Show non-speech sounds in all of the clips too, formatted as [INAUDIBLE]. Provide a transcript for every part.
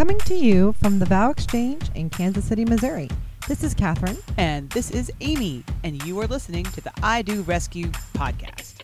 Coming to you from the Vow Exchange in Kansas City, Missouri. This is Catherine. And this is Amy, and you are listening to the I Do Rescue podcast.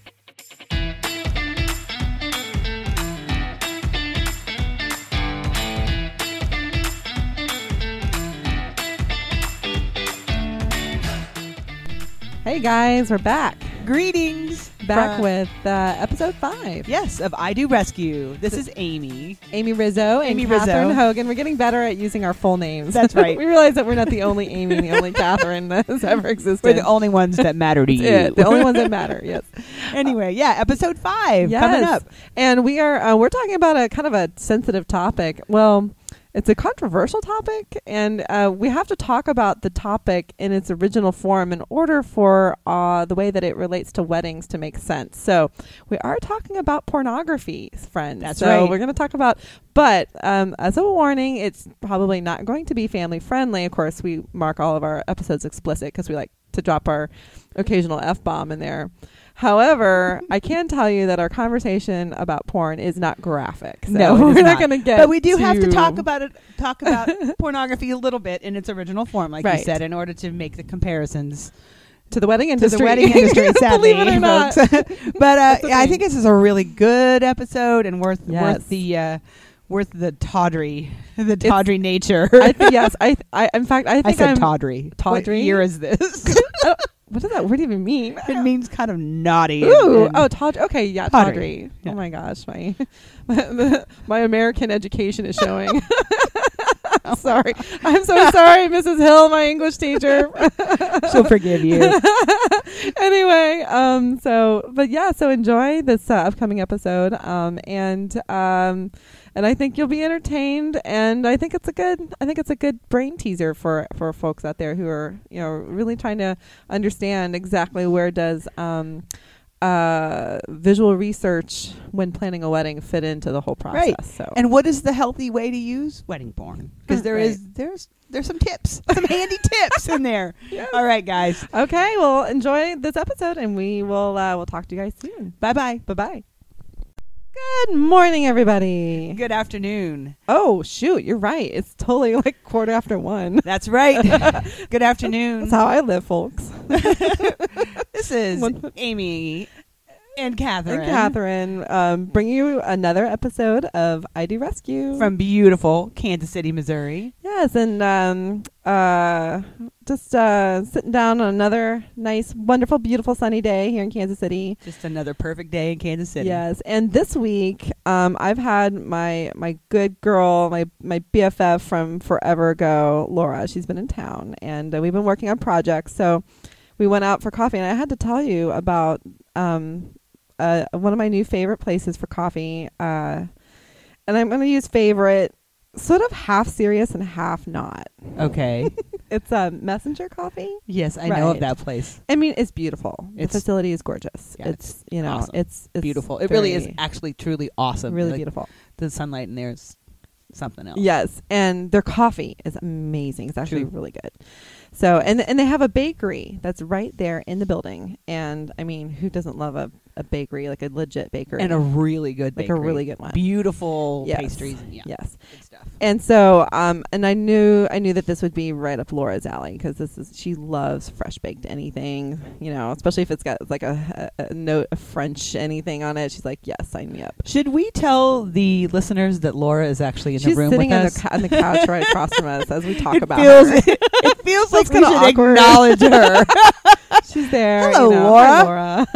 Hey guys, we're back. Greetings. Back from- with uh, episode five. Yes, of I Do Rescue. This is Amy. Amy Rizzo and Amy Catherine Hogan. We're getting better at using our full names. That's [LAUGHS] right. we realize that we're not the only Amy and the only [LAUGHS] Catherine that has ever existed. We're the only ones that matter to you. it. The only ones that matter. Yes. [LAUGHS] anyway, yeah, episode five yes. coming up. And we are uh, we're talking about a kind of a sensitive topic. Well, it's a controversial topic, and uh, we have to talk about the topic in its original form in order for uh, the way that it relates to weddings to make sense. So, we are talking about pornography, friends. That's so right. We're going to talk about, but um, as a warning, it's probably not going to be family friendly. Of course, we mark all of our episodes explicit because we like to drop our occasional f bomb in there. However, I can tell you that our conversation about porn is not graphic. So No, [LAUGHS] we're not, not. going to get. But we do have to talk about it. Talk about [LAUGHS] pornography a little bit in its original form, like you said, in order to make the comparisons to the wedding and to industry. the wedding industry. [LAUGHS] Sadly, Believe it or not. but uh, That's the yeah, I think this is a really good episode and worth Yes. worth the uh, worth the tawdry the tawdry nature. I th- yes, I, th- I. In fact, I I said I'm. tawdry. tawdry? What year is this? What does that word even mean? [LAUGHS] it means kind of naughty. Ooh, oh, tawdry. Okay, yeah, Tawdry. tawdry. Yeah. Oh my gosh, my [LAUGHS] my, [LAUGHS] my American education is showing. sorry, I'm so sorry, Mrs. Hill, my English teacher. she'll forgive you. anyway, um, so but yeah, so enjoy this uh, upcoming episode, um, and um, and I think you'll be entertained, and I think it's a good, I think it's a good brain teaser for for folks out there who are you know really trying to understand exactly where does um, uh, visual research when planning a wedding fit into the whole process. Right. So And what is the healthy way to use wedding porn? [LAUGHS] Because there Right. is there's there's some tips, some handy tips in there. [LAUGHS] Yes. All right, guys. okay, well, enjoy this episode, and we will uh, we'll talk to you guys soon. Bye bye. Bye bye. Good morning, everybody. Good afternoon. Oh shoot, you're right. It's totally like quarter after one. [LAUGHS] That's right. [LAUGHS] Good afternoon. That's how I live, folks. [LAUGHS] This is Amy and Catherine, And Catherine, um, bringing you another episode of I Do Rescue from beautiful Kansas City, Missouri. yes, and um, uh, just uh, sitting down on another nice, wonderful, beautiful sunny day here in Kansas City. Just another perfect day in Kansas City. Yes, and this week, um, I've had my my good girl, my my BFF from forever ago, Laura. She's been in town, and uh, we've been working on projects. So we went out for coffee, and I had to tell you about um, uh, one of my new favorite places for coffee. Uh, and I'm going to use favorite, sort of half serious and half not. Okay. [LAUGHS] It's a messenger coffee. yes, I know of that place. I mean, it's beautiful. It's- the facility is gorgeous. Yeah, it's, you know, awesome. it's, it's beautiful. It really is actually truly awesome. really Like, beautiful. The sunlight in there is something else. Yes, and their coffee is amazing. It's actually True. really good. So, and and they have a bakery that's right there in the building. And I mean, who doesn't love a, a bakery like a legit bakery? And a really good like a really good one. Beautiful Yes. pastries. And yeah, Yes. good stuff. And so, um, and I knew I knew that this would be right up Laura's alley because this is she loves fresh baked anything, you know, especially if it's got like a, a, a note of French anything on it. She's like, yes, sign me up. Should we tell the listeners that Laura is actually in She's the room sitting with on us? the, on the couch right across from us as we [LAUGHS] talk it about feels, her. it, [LAUGHS] it feels like we should awkward. acknowledge her. [LAUGHS] She's there. Hello, you know. Laura. Hi, Laura.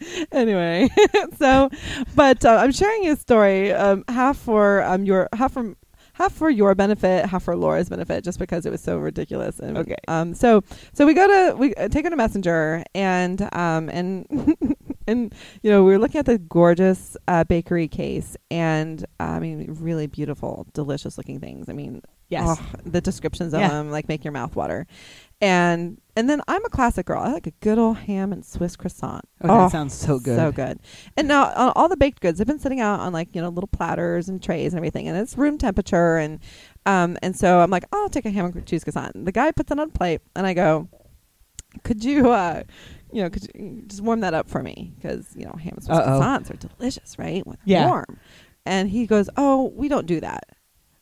[LAUGHS] anyway, [LAUGHS] so, but uh, I'm sharing a story, um, half for um your half from half for your benefit, half for Laura's benefit, just because it was so ridiculous. And, Okay. Um. So so we go to we uh, take her to Messenger and um and [LAUGHS] and you know we were looking at the gorgeous uh, bakery case and uh, I mean really beautiful, delicious looking things. I mean Yes. Oh, the descriptions of Yeah. them like make your mouth water. And and then I'm a classic girl. I like a good old ham and Swiss croissant. Oh, that sounds so good. So good. And now uh, all the baked goods have been sitting out on like you know little platters and trays and everything, and it's room temperature. And um and so I'm like, oh, I'll take a ham and cheese croissant. The guy puts it on a plate, and I go, could you uh you know, could you just warm that up for me? Because you know, ham and Swiss Uh-oh. croissants are delicious, right? When Yeah. warm. And he goes, "Oh, we don't do that."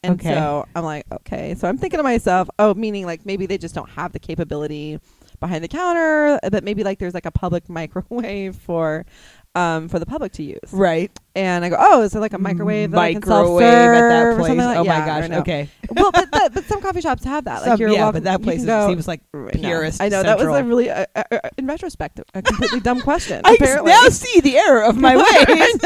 And Okay. so I'm like, okay. So I'm thinking to myself, oh, meaning like maybe they just don't have the capability behind the counter, but maybe like there's like a public [LAUGHS] microwave for um for the public to use. Right. And I go, oh, is there like a microwave that I can Microwave at that place. like oh yeah, my gosh. Okay. well, but, but but some coffee shops have that. Like Some- you're yeah, welcome, but that place go- seems like No. purist. I know that was a really, uh, uh, uh, in retrospect, a completely dumb question. [LAUGHS] I apparently. now see the error of my [LAUGHS] ways.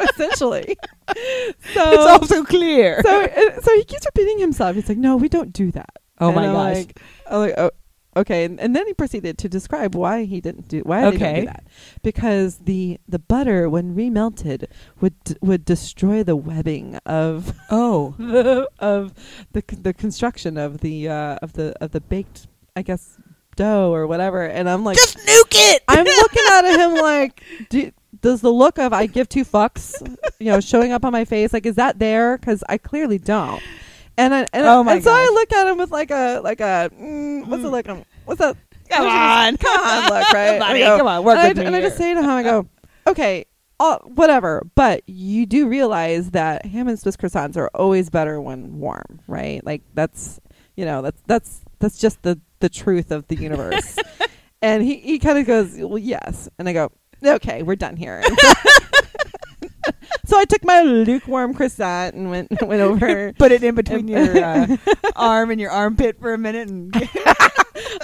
[LAUGHS] Essentially. So it's also clear. so uh, so he keeps repeating himself. He's like, "No, we don't do that." oh And my I'm gosh. Like, I'm like, oh, okay. And, and then he proceeded to describe why he didn't do why they don't do that. Because the the butter, when remelted, would d- would destroy the webbing of [LAUGHS] oh. the of the the construction of the uh, of the of the baked, I guess, dough or whatever. And I'm like, Just nuke it. I'm looking at him [LAUGHS] like, do, does the look of I give two fucks, you know, showing up on my face? Like, is that there? Because I clearly don't. And I, and, Oh and so I look at him with like a like a mm, what's it like? Um, what's that? Come on. come on, look [LAUGHS] right. Buddy, go- come on, work and, with I, me and I just here. say to him, I go, [LAUGHS] okay, uh, whatever. But you do realize that ham and Swiss croissants are always better when warm, right? Like that's you know that's that's that's just the the truth of the universe. [LAUGHS] and he he kind of goes, well, yes, and I go, okay, we're done here. So, I took my lukewarm croissant and went [LAUGHS] went over. [LAUGHS] Put it in between [LAUGHS] your uh, arm and your armpit for a minute, and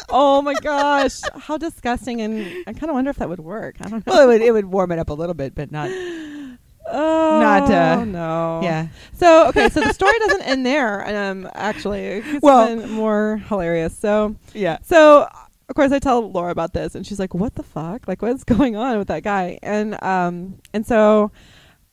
oh my gosh, how disgusting! And I kind of wonder if that would work. I don't know. well, it would, it would warm it up a little bit, but not. Oh Not, uh, no. Yeah. So okay, so the story doesn't end there. Um, actually, it's Well- even more hilarious. So Yeah. so of course I tell Laura about this, and she's like, "What the fuck? Like, what's going on with that guy?" And um, and so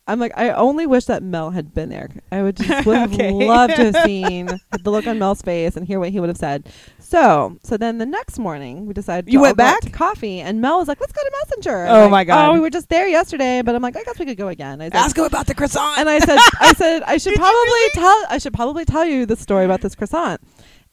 I'm like, I only wish that Mel had been there. I would just would have [LAUGHS] Okay. loved to have seen the look on Mel's face and hear what he would have said. So so then the next morning we decided You went back? to coffee, and Mel was like, "Let's go to Messenger." Oh like, my God. Oh, we were just there yesterday, but I'm like, I guess we could go again. I said, Ask him about the croissant. and I said, I said, I [LAUGHS] should probably really? tell, I should probably tell you the story about this croissant.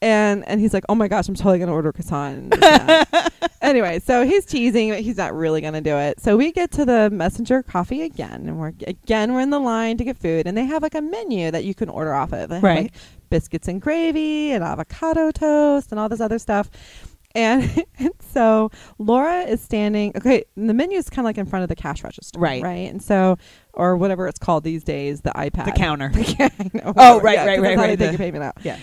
And and he's like, oh my gosh, I'm totally gonna order croissant. and this and that. [LAUGHS] anyway, so he's teasing, but he's not really gonna do it. So we get to the messenger coffee again, and we're again we're in the line to get food, and they have like a menu that you can order off of. They have, Right. like, biscuits and gravy and avocado toast and all this other stuff. And, [LAUGHS] and so Laura is standing. Okay, and the menu is kind of like in front of the cash register, Right. Right, and so or whatever it's called these days, the iPad, the counter. [LAUGHS] yeah, I know. Oh, right, Yeah, right, right, how right, they take the- your payment out. Yeah.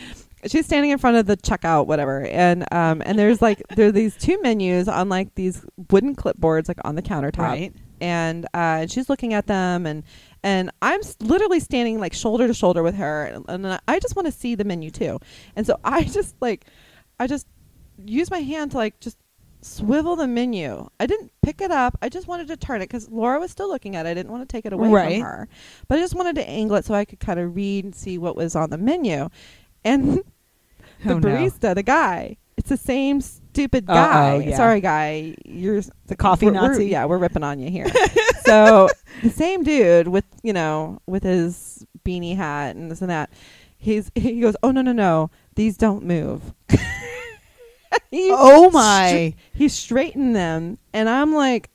She's standing in front of the checkout, whatever, and um, and there's like there are these two menus on like these wooden clipboards, like on the countertop, Right. and uh, and she's looking at them, and and I'm s- literally standing like shoulder to shoulder with her, and, and I just want to see the menu too, and so I [LAUGHS] just like, I just use my hand to like just swivel the menu. I didn't pick it up. I just wanted to turn it because Laura was still looking at it. I didn't want to take it away Right. from her, but I just wanted to angle it so I could kind of read and see what was on the menu, and [LAUGHS] the Oh, no. barista, the guy. It's the same stupid guy. yeah. Sorry, guy. You're The coffee Nazi? yeah, we're ripping on you here. [LAUGHS] so the same dude with you know with his beanie hat and this and that. He's he goes, oh no no no, these don't move. [LAUGHS] Oh stra- my. he straightened them, and I'm like,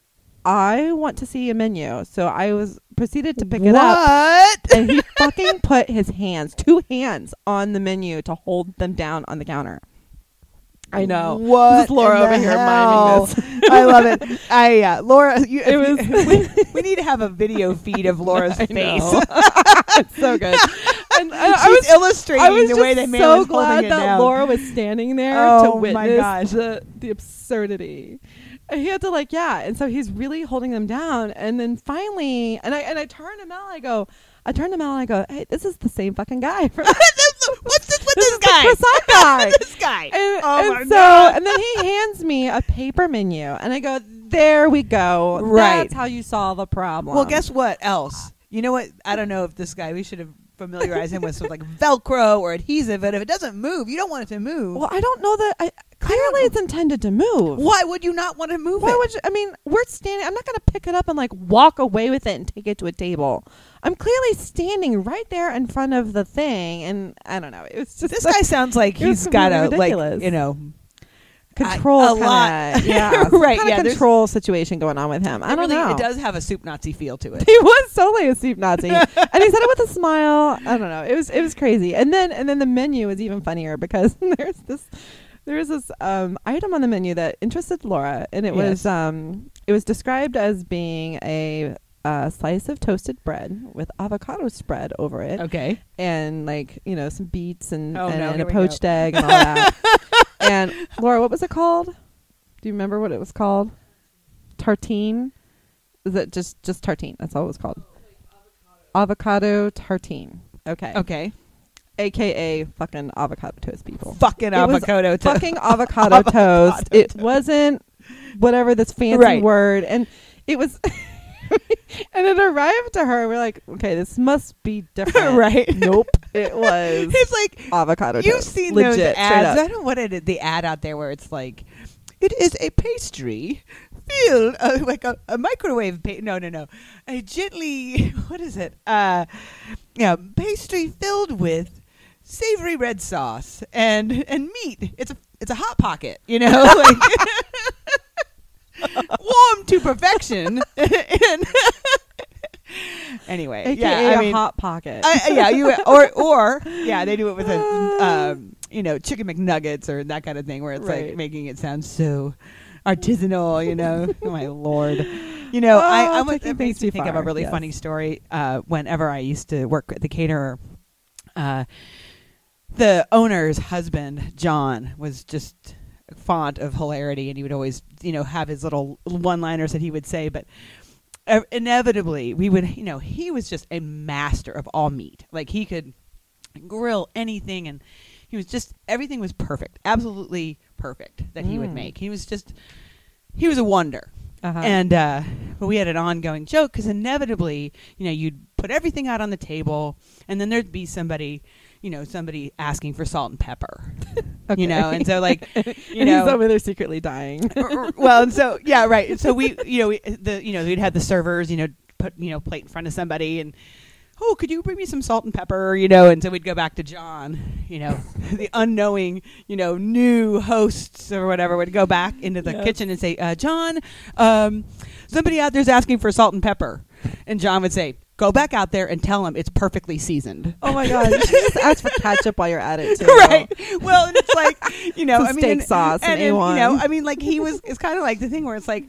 I want to see a menu. So I was proceeded to pick it up What? and he [LAUGHS] fucking put his hands, two hands, on the menu to hold them down on the counter. I know. What? This is Laura over here hell? miming this. I love it. [LAUGHS] I uh, Laura, you, It was- [LAUGHS] we, we need to have a video feed of Laura's I face. it's so good. And I, I She's was illustrating I was the way that man so glad that down. Laura was standing there Oh, to my witness gosh. the the absurdity. And he had to like yeah, and so he's really holding them down, and then finally, and I and I turn to Mel, I go, I turn to Mel, and I go, hey, this is the same fucking guy. [LAUGHS] From, [LAUGHS] What's this with this this guy? guy. [LAUGHS] this guy. And, oh and my so, god. and then he hands me a paper menu, and I go, "There we go. Right. That's how you solve a problem." Well, guess what else? You know what? I don't know if this guy. We should have familiarized him with some like Velcro or adhesive. But if it doesn't move, you don't want it to move. Well, I don't know that. I clearly it's intended to move. Why would you not want to move Why it? would you? I mean, we're standing. I'm not going to pick it up and like walk away with it and take it to a table. I'm clearly standing right there in front of the thing, and I don't know. It was just this so- guy sounds like It was he's got a completely like you know control, a kinda, lot. [LAUGHS] yeah, Right, kinda yeah, there's- control situation going on with him. I It don't really- know. It does have a soup Nazi feel to it. [LAUGHS] He was totally a soup Nazi, [LAUGHS] and he said it with a smile. I don't know. It was it was crazy. And then and then the menu was even funnier because there's this there was this um, item on the menu that interested Laura, and it was um, it was described as being a uh, slice of toasted bread with avocado spread over it, Okay. and like you know some beets and Oh, and, no, and a poached go. egg and all that. [LAUGHS] and Laura, what was it called? Do you remember what it was called? Tartine. Is it just just tartine? That's all it was called. Avocado tartine. Okay. Okay. AKA fucking avocado toast people. Fucking It was avocado toast. Fucking [LAUGHS] avocado Avocado toast. It wasn't whatever this fancy Right. word, and it was. [LAUGHS] and it arrived to her. We're like, okay, this must be different. [LAUGHS] right. Nope. It was It's like avocado you've toast. seen Legit, those straight ads. up. I don't know what it. The ad out there where it's like, it is a pastry filled uh, like a, a microwave. Pa- no, no, no. A gently what is it? Uh, yeah, pastry filled with savory red sauce and and meat. It's a it's a hot pocket. You know, [LAUGHS] like [LAUGHS] warm to perfection. [LAUGHS] and anyway, AKA yeah, I a mean, hot pocket. I, yeah, you or or yeah, they do it with a um, you know chicken McNuggets or that kind of thing, where it's like making it sound so artisanal. You know, oh, my lord. You know, I, Oh, I was, taking it makes me think of a really yes. funny story. Uh, whenever I used to work at the caterer, uh, the owner's husband John was just font of hilarity, and he would always you know have his little one-liners that he would say, but uh, inevitably we would you know he was just a master of all meat like he could grill anything and he was just everything was perfect absolutely perfect that he would Mm. make he was just he was a wonder uh-huh. and uh but we had an ongoing joke because inevitably you know you'd put everything out on the table and then there'd be somebody you know somebody asking for salt and pepper [LAUGHS] you know and so like [LAUGHS] you know he's over there secretly dying. [LAUGHS] well, and so yeah, right. So we, you know, we, the you know we'd have the servers, you know, put you know plate in front of somebody, and oh, could you bring me some salt and pepper, you know? And so we'd go back to John, you know, the unknowing, you know, new hosts or whatever would go back into the Yes. kitchen and say, uh, John, um, somebody out there's asking for salt and pepper, and John would say. Go back out there and tell him it's perfectly seasoned. oh my god! You should just ask for ketchup while you're at it [LAUGHS] too. right. Well, and it's like you know, I mean, steak and- sauce and and, and, you know, I mean, like he was. It's kind of like the thing where it's like,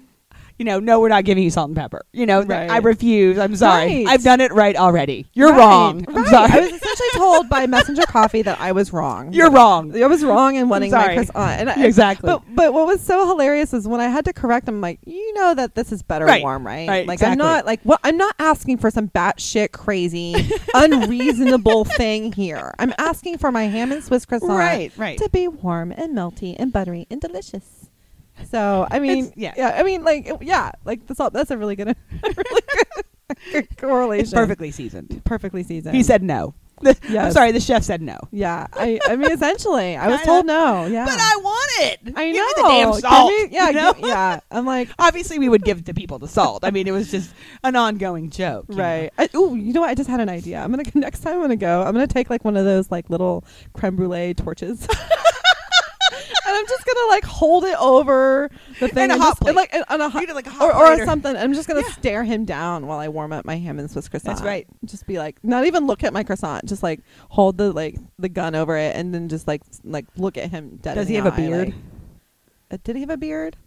you know, no, we're not giving you salt and pepper. You know, Right. I refuse. I'm sorry. Right. I've done it right already. You're Right, wrong. I'm sorry. I was essentially told by Messenger Coffee that I was wrong. You're wrong. I was wrong in wanting my croissant. And I, Exactly. But but what was so hilarious is when I had to correct him, like you know that this is better warm, right? Right, Like I'm not like well, I'm not asking for some batshit crazy, [LAUGHS] unreasonable thing here. I'm asking for my ham and Swiss croissant Right, right. to be warm and melty and buttery and delicious. So I mean, yeah. yeah, I mean, like, yeah, like that's all, that's a really good, [LAUGHS] really good, good [LAUGHS] correlation. It's perfectly seasoned. perfectly seasoned. He said no. [LAUGHS] I'm sorry. The chef said no. yeah. I, I mean, essentially, I was told no. Yeah, But I want it. I know. the damn salt. me- yeah, you know? yeah. I'm like, Obviously, we would give to people the salt. I mean, it was just an ongoing joke. right. Oh, you know what? I just had an idea. I'm gonna next time I'm gonna go. I'm gonna take like one of those like little creme brulee torches. And I'm just gonna like hold it over the thing And a and hot just- plate. like and- on a hot, like a hot or, or plate or- something. I'm just gonna Yeah. stare him down while I warm up my ham and Swiss croissant. right. Just be like, not even look at my croissant. Just like hold the like the gun over it, and then just like like look at him. Dead Does he have a beard? like- uh, did he have a beard?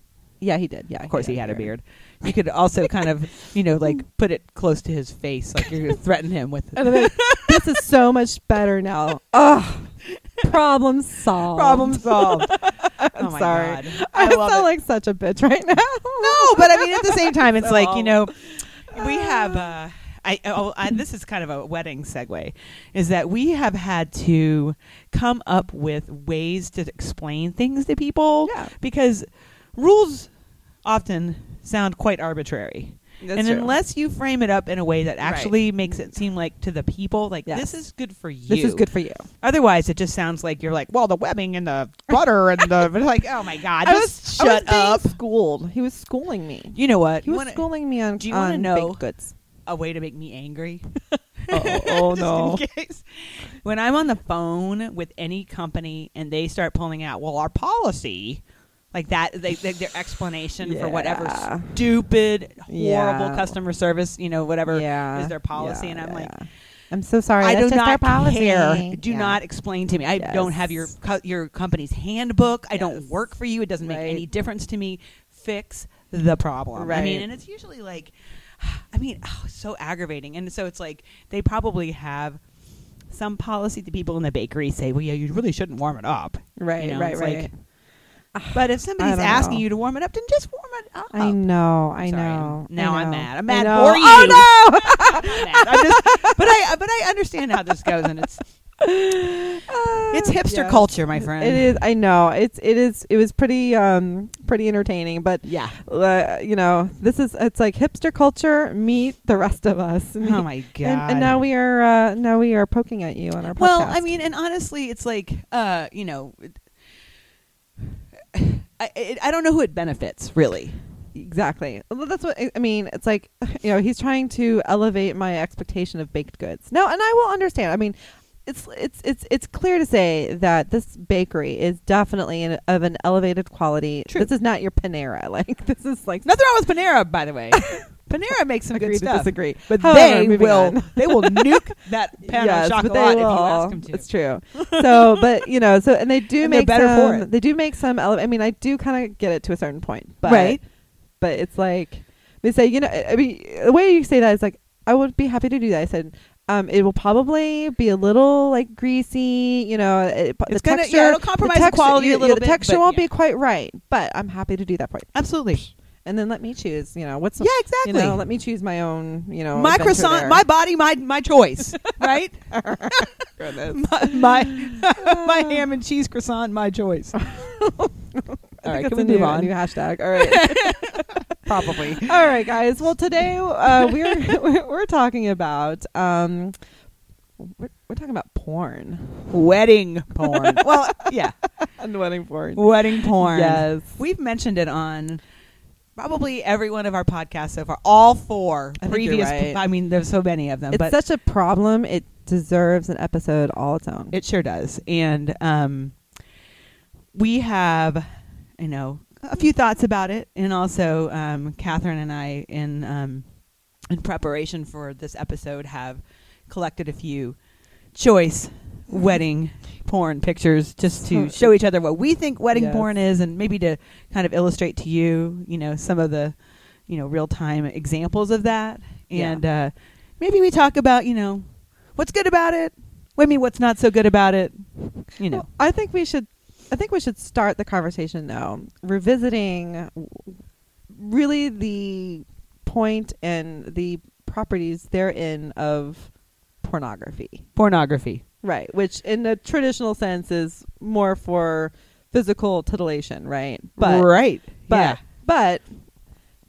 Yeah, he did. Yeah, Of course, he had a beard. You could also kind of, you know, like [LAUGHS] put it close to his face, like you're threatening him with [LAUGHS] like, this is so much better now. [LAUGHS] Ugh. Problem solved. problem solved. I'm oh my sorry. God. I, I sound it. like such a bitch right now. no, but I mean, at the same time, it's So like you know, we have. Uh, I, oh, I this is kind of a wedding segue, is that we have had to come up with ways to explain things to people Yeah. because rules often sound quite arbitrary. That's and true. unless you frame it up in a way that actually makes it seem like to the people, like Yes. this is good for you. this is good for you. Otherwise, it just sounds like you're like, well, the webbing and the [LAUGHS] butter and the like, oh my god, I just was, shut I was up. schooled. He was schooling me. You know what? He was wanna- schooling me on, do you wanna know- baked goods. a way to make me angry. [LAUGHS] Oh, [LAUGHS] oh, no. When I'm on the phone with any company and they start pulling out, well, our policy like that. They, they their explanation for whatever stupid, horrible Yeah. customer service, you know, whatever yeah. is their policy, Yeah, and I'm like. yeah. I'm so sorry. I That's do just not care. Do Yeah. not explain to me. I don't have your co- your company's handbook. I don't work for you. It doesn't make any difference to me. Fix the problem. Right. I mean, and it's usually like, [SIGHS] I mean, [SIGHS] oh, so aggravating. And so it's like they probably have some policy The people in the bakery say, well, yeah, you really shouldn't warm it up. Right, You know, right, it's right. like- [SIGHS] But if somebody's asking know. you to warm it up, then just warm it up. I know. I Sorry, know. now I I'm mad. I'm mad for you. Oh no! [LAUGHS] [LAUGHS] I'm just, but I but I understand how this goes, and it's [LAUGHS] it's hipster culture, my friend. It is. I know. It's. It is. It was pretty. Um. Pretty entertaining. But Yeah. uh, you know, this is. It's like hipster culture meet the rest of us. Oh my god. And, and now we are. Uh, now we are poking at you on our podcast. Well, I mean, and honestly, it's like, uh, you know, I, I I don't know who it benefits really. exactly. Well, that's what I I mean. It's like [LAUGHS] you know, he's trying to elevate my expectation of baked goods. No, and I will understand. I mean. It's it's it's it's clear to say that this bakery is definitely an, of an elevated quality. True. This is not your Panera. [LAUGHS] Like this is like Nothing wrong with Panera, by the way. [LAUGHS] Panera makes some agree good to stuff, disagree. but However, they will [LAUGHS] they will nuke that [LAUGHS] pan yes, of chocolate if you ask them to. It's true. [LAUGHS] So, but you know, so and they do And make better for some. it. They do make some. Ele- I mean, I do kind of get it to a certain point, but Right. But it's like they say, you know, I mean, the way you say that is like, I would be happy to do that. I said. Um, it will probably be a little like greasy, you know. It, the It's gonna- texture, yeah, it'll compromise the texture- quality a yeah, little the bit, texture won't yeah. be quite right, but I'm happy to do that for you. Absolutely. And then let me choose. You know, what's Yeah, exactly. you know, let me choose my own. You know, my croissant, there. my body, my my choice, [LAUGHS] right? [LAUGHS] Goodness. [LAUGHS] my my, my ham and cheese croissant, my choice. All right, can we a move new, on? new hashtag. All right. Probably. All right, guys. Well, today uh, we're we're- we're talking about um, we're, we're talking about porn Wedding porn. well, yeah, and wedding porn. wedding porn. Yes. We've mentioned it on probably every one of our podcasts so far. All four I previous. right. I mean, there's so many of them, It's but such a problem. It deserves an episode all its own. it sure does. And um, we have, you know, a few thoughts about it, and also um, Catherine and I, in um, in preparation for this episode, have collected a few choice wedding porn pictures just to show each other what we think wedding Yes. porn is, and maybe to kind of illustrate to you, you know, some of the, you know, real time examples of that, Yeah. and uh, maybe we talk about, you know, what's good about it. I mean, what's not so good about it? You know, Well, I think we should. I think we should start the conversation now, revisiting really the point and the properties therein of pornography. pornography. Right, which in the traditional sense is more for physical titillation, right? But right. but yeah. but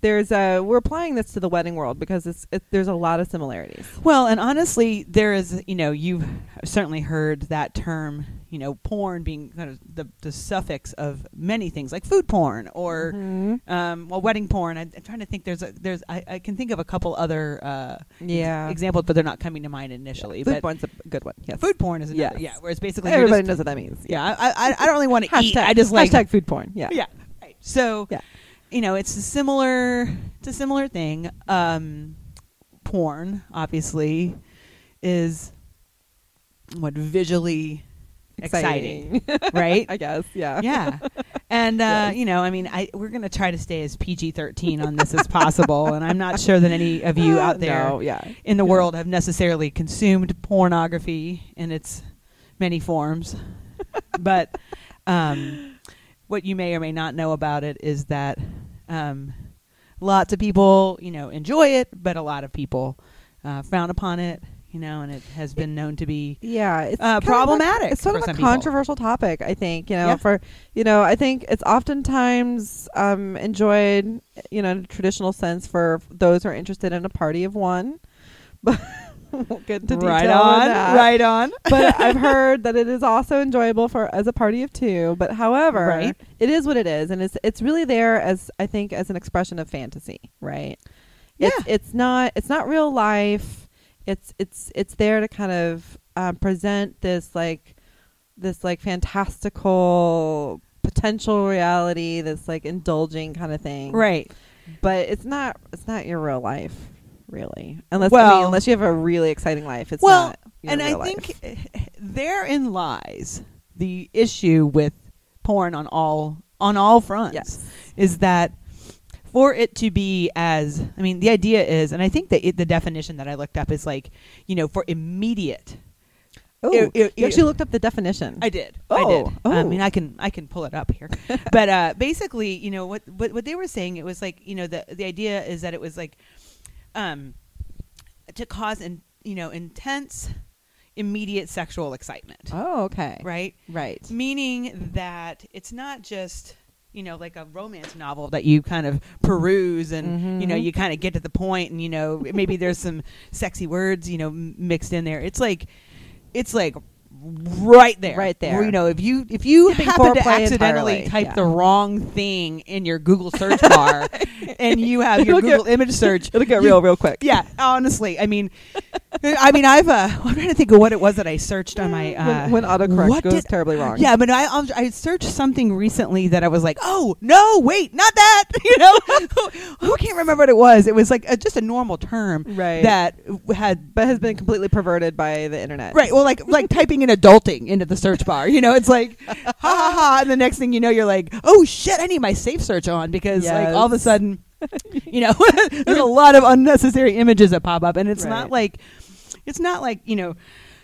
there's a we're applying this to the wedding world because it's it, there's a lot of similarities. Well, and honestly, there is, you know, you've certainly heard that term, you know, porn being kind of the, the suffix of many things like food porn or, Mhm. um, well, wedding porn. I, I'm trying to think. There's a, there's, I, I can think of a couple other uh, Yeah, examples, but they're not coming to mind initially. food but porn's a good one. Yeah, food porn is another, Yes. yeah, where it's basically Everybody just- knows what that means. Yeah, I, I, I don't really want to eat. Hashtag, I just like hashtag food porn. Yeah, yeah. Right. So, Yeah. you know, it's a similar, it's a similar thing. Um, porn, obviously, is what visually exciting, [LAUGHS] right? I guess. Yeah. yeah, and uh, Yes. you know, I mean, I we're gonna try to stay as PG thirteen on this as possible, and I'm not sure that any of you [LAUGHS] out there No, yeah. in the Yeah. world have necessarily consumed pornography in its many forms. [LAUGHS] but um, what you may or may not know about it is that um, lots of people, you know, enjoy it, but a lot of people uh, frown upon it. You know, and it has been known to be Yeah, it's uh, kind of a- problematic. it's sort of a some people. controversial topic, I think. You know, Yeah. for you know, I think it's oftentimes um, enjoyed, you know, in a traditional sense for those who are interested in a party of one. [LAUGHS] But we'll get into right detail on, on right on. [LAUGHS] but I've [LAUGHS] heard that it is also enjoyable for as a party of two. But however, Right. it is what it is, and it's it's really there as I think as an expression of fantasy, right? Yeah. It's it's not it's not real life. It's it's it's there to kind of um, present this like this like fantastical potential reality, this like indulging kind of thing. right. But it's not it's not your real life, really. Unless I Well- mean, unless you have a really exciting life. It's well, and I think life. uh, [LAUGHS] therein lies the issue with porn on all on all fronts. Yes. is that for it to be as I mean, the idea is, and I think that it, the definition that I looked up is like, you know, for immediate. Oh, it- it- you actually looked up the definition. I did. Oh, I did. I oh. mean, I can I can pull it up here, [LAUGHS] but uh, basically, you know what, what what they were saying. It was like you know the the idea is that it was like, um, to cause in you know intense, immediate sexual excitement, oh, okay. right? Right. meaning that it's not just you know like a romance novel that you kind of peruse and you know mm-hmm. you kind of get to the point and you know maybe there's some sexy words you know m- mixed in there. It's like it's like right there Right there. You know if you if you Skipping happen to accidentally entirely, type yeah. the wrong thing in your google search bar [LAUGHS] and you have your It'll get- google image search It'll get you- real, real quick. yeah honestly i mean i mean i've uh [LAUGHS] i'm trying to think of what it was that i searched on my uh when, when autocorrect goes did- terribly wrong. yeah, but I I'll- I searched something recently that I was like, oh no, wait, not that. [LAUGHS] You know, I can't remember what it was. It was like a, just a normal term Right. that had. but has been completely perverted by the internet. Right, well, like like typing in adulting into the search bar, you know, it's like ha ha ha, and the next thing you know, you're like, oh shit, I need my safe search on because like all of a sudden, [LAUGHS] you know, [LAUGHS] there's a lot of unnecessary images that pop up, and it's not like, it's not like you know,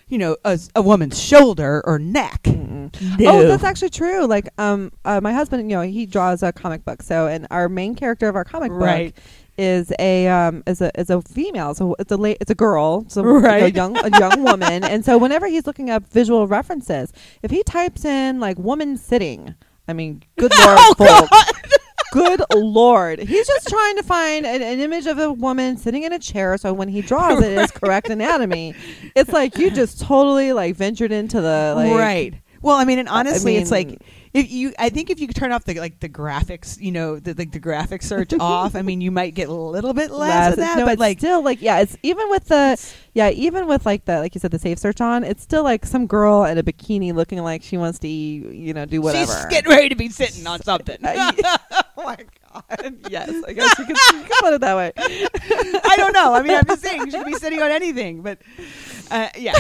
you know, a, a woman's shoulder or neck. No. Oh, that's actually true. Like, um, uh, my husband, you know, he draws a comic book. So, and our main character of our comic Right. book is a um is a is a female. So it's a la- it's a girl. So you know, young a young [LAUGHS] woman. And so whenever he's looking up visual references, if he types in like woman sitting, I mean, good [LAUGHS] lord, Oh. Good lord. He's just trying to find an, an image of a woman sitting in a chair so when he draws it is correct anatomy. It's like you just totally like ventured into the like right. Well, I mean, and honestly, it's mean- like if you, I think if you turn off the like the graphics, you know, the like the graphic search [LAUGHS] off, I mean, you might get a little bit less, less. of that, no, but it's like still like yeah, it's even with the yeah, even with like the like you said the safe search on, it's still like some girl in a bikini looking like she wants to you know do whatever. she's getting ready to be sitting on something. [LAUGHS] [LAUGHS] Oh my god. yes, I guess you could, you could put it that way. I don't know. I mean, I'm just saying she could be sitting on anything, but uh, yeah,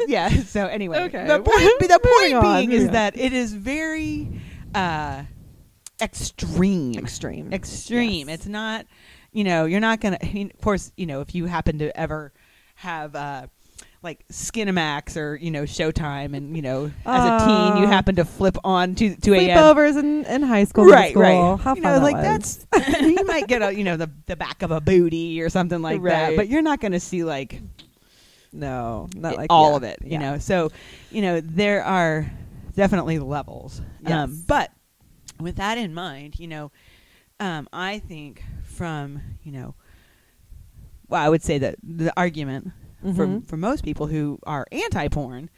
[LAUGHS] yeah. So anyway, Okay. the point, the point on, being is on. that it is very uh, extreme. Extreme, extreme. Yes. It's not, you know, you're not gonna. I mean, of course, you know, if you happen to ever have uh, like Skinemax or you know Showtime, and you know, as a teen, you Uh, happen to flip on to to a Sleepovers in, in high school, right, school. right. How you fun know, that like was. that's you might get a you know the the back of a booty or something like that, but you're not going to see like no, not like all yeah, of it, you yeah. know. So, you know, there are definitely levels. Yes. Um, but with that in mind, you know, um, I think from, you know, well, I would say that the argument for, Mhm. for most people who are anti porn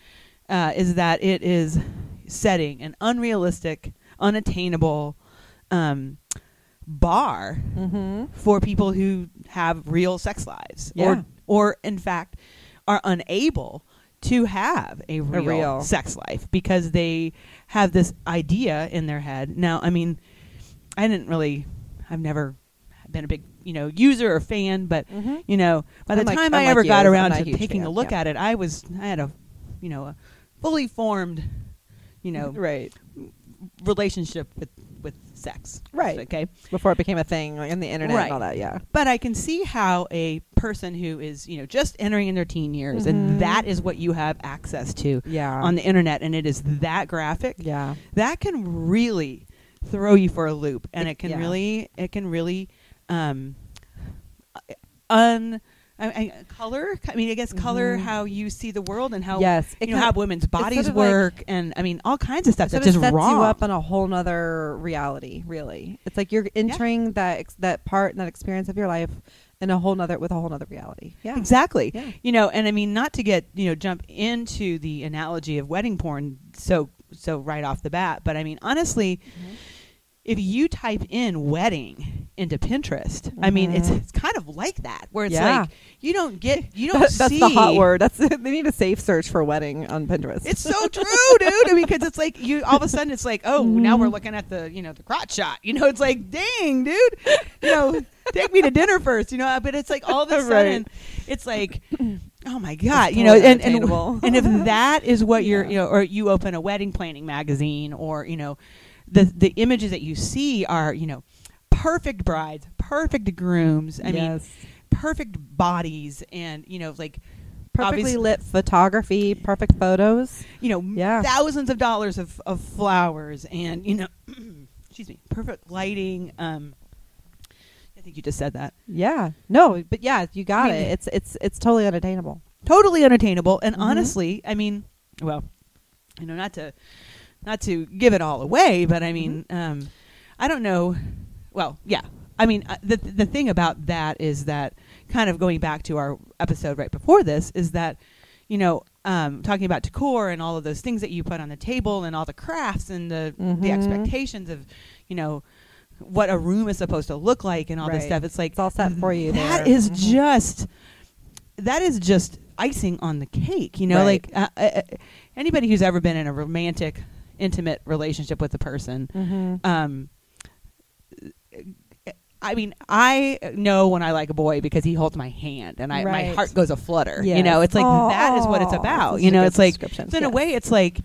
uh, is that it is setting an unrealistic, unattainable um, bar Mm-hmm. for people who have real sex lives Yeah. or or in fact are unable to have a real, real- sex life because they have this idea in their head. Now, I mean, I didn't really I've never been a big, you know, user or fan, but Mm-hmm. you know, by the Unlike- time I ever got I'm around to a taking a look yeah. at it, I was I had a you know, a fully formed, you know, right relationship with sex. Right. Okay. before it became a thing like, on the internet Right. and all that. Yeah, But I can see how a person who is, you know, just entering in their teen years Mhm. and that is what you have access to yeah, on the internet and it is that graphic, yeah. that can really throw you for a loop and It- it can yeah. really it can really um un I, I, color I mean I guess color Mhm. how you see the world and how yes, you know how women's bodies of like- work and I mean all kinds of stuff sort that's just sets wrong. you up on a whole nother reality. Really, it's like you're entering that ex- that part and that experience of your life in a whole nother with a whole nother reality. Yeah, Exactly. Yeah. You know, and I mean not to get, you know, jump into the analogy of wedding porn so so right off the bat, but I mean honestly, Mm-hmm. if you type in wedding into Pinterest. I mean, it's Mhm. it's kind of like that where it's Yeah. like you don't get you don't That- that's see the hot word. That's [LAUGHS] they need a safe search for wedding on Pinterest. It's so [LAUGHS] true, dude. I mean, because it's like you all of a sudden it's like, oh, now we're Mhm. looking at the you know the crotch shot. You know, it's like, dang, dude. You know, take me to dinner first. You know, but it's like all of a [LAUGHS] Right. sudden, it's like, oh my god, you know, and and, and if that is what you're, you know, or you open a wedding planning magazine, or you know, the the images that you see are you know. Perfect brides, perfect grooms. I mean, perfect bodies, and you know, like perfectly lit photography, perfect photos. you know, Yeah. thousands of dollars of, of flowers and, you know, [CLEARS THROAT] excuse me, perfect lighting. Um, I think you just said that. Yeah. No, but yeah, you got I mean- it. It's it's it's totally unattainable. Totally unattainable. And Mhm. honestly, I mean, well, you know, not to, not to give it all away, but I mean, um, I don't know. Well, yeah. I mean, uh, the the thing about that is that kind of going back to our episode right before this is that, you know, um, talking about decor and all of those things that you put on the table and all the crafts and the the Mhm. expectations of, you know, what a room is supposed to look like and all this stuff. It's like It's all set for you That is Mhm. just that is just icing on the cake. You know, Right. like uh, uh, anybody who's ever been in a romantic, intimate relationship with a person. Mhm. Um, I mean, I know when I like a boy because he holds my hand and I, my heart goes a flutter. You know, it's like Aw, that is what it's about. You know, it's like so in a way, it's like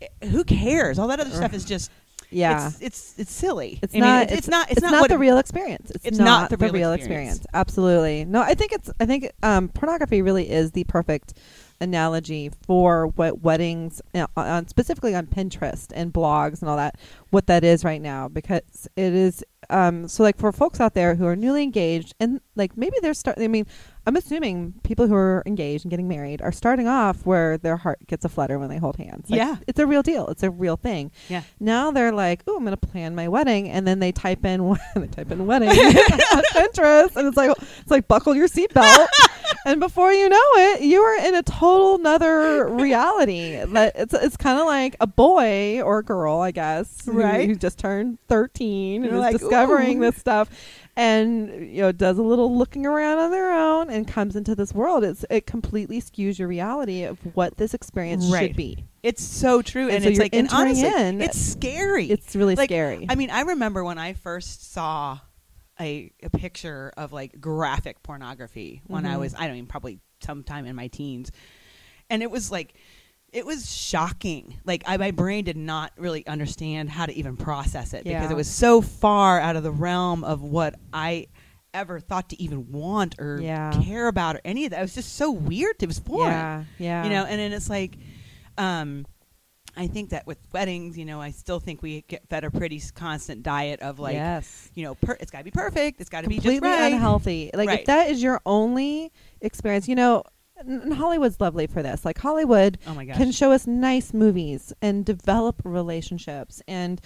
eh, who cares? All that other stuff is just yeah. It's it's, it's silly. It's I mean, not. it's, it's not. It's, It's, not, the real experience. It's, it's not, not the the real real, experience. experience. Absolutely. No, I think it's. I think um, pornography really is the perfect analogy for what weddings, uh, on, specifically on Pinterest and blogs and all that, what that is right now because it is. Um, so like for folks out there who are newly engaged and like maybe they're starting. I mean, I'm assuming people who are engaged and getting married are starting off where their heart gets a flutter when they hold hands. Like, Yeah. it's a real deal. It's a real thing Yeah. now they're like, "Oh, I'm going to plan my wedding," and then they type in [LAUGHS] they type in wedding [LAUGHS] on Pinterest, and it's like it's like buckle your seatbelt, [LAUGHS] and before you know it, you are in a total another reality. It's it's kind of like a boy or a girl, I guess, who- Right. who, just turned 13 You're and is like, discovering "Ooh." this stuff. And you know, does a little looking around on their own and comes into this world. It's it completely skews your reality of what this experience Right. should be. It's so true, And and, so it's like, and honestly, in- it's scary. It's really Like, scary. I mean, I remember when I first saw a, a picture of like graphic pornography when I Mhm. was, I don't mean, probably sometime in my teens. And it was like, it was shocking. Like, I, my brain did not really understand how to even process it because it was so far out of the realm of what I ever thought to even want or Yeah. care about or any of that. It was just so weird. It was foreign Yeah, yeah. you know and then it's like um i think that with weddings you know i still think we get fed a pretty constant diet of like yes. you know per- it's got to be perfect it's got to be completely just right unhealthy. Like Right. if that is your only experience, you know, and Hollywood's lovely for this. Like Hollywood oh can show us nice movies and develop relationships and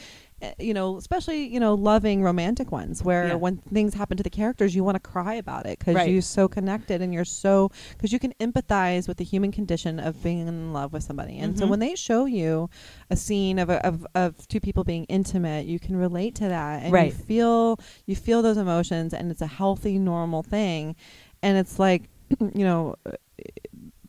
you know especially you know loving romantic ones where Yeah. when things happen to the characters you want to cry about it because Right. you're so connected and you're so because you can empathize with the human condition of being in love with somebody and so Mhm. when they show you a scene of, a, of of two people being intimate you can relate to that and Right. you feel you feel those emotions and it's a healthy normal thing and it's like [CLEARS THROAT] you know uh,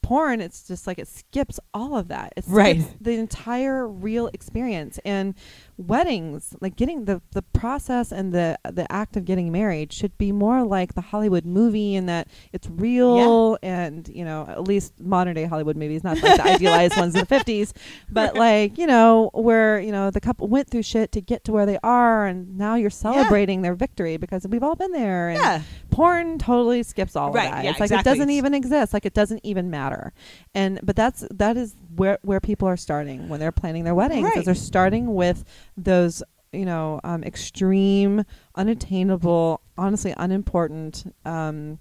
porn it's just like it skips all of that it Right. the entire real experience and weddings like getting the the process and the the act of getting married should be more like the hollywood movie in that it's real and you know at least modern day hollywood movies not like the [LAUGHS] idealized ones in the 50s but like you know where you know the couple went through shit to get to where they are and now you're celebrating their victory because we've all been there and yeah porn totally skips all Right, of that. yeah, it's like exactly. it doesn't even exist. Like it doesn't even matter. And but that's that is where where people are starting when they're planning their weddings. Right. Is they're starting with those you know um, extreme, unattainable, honestly unimportant. Um,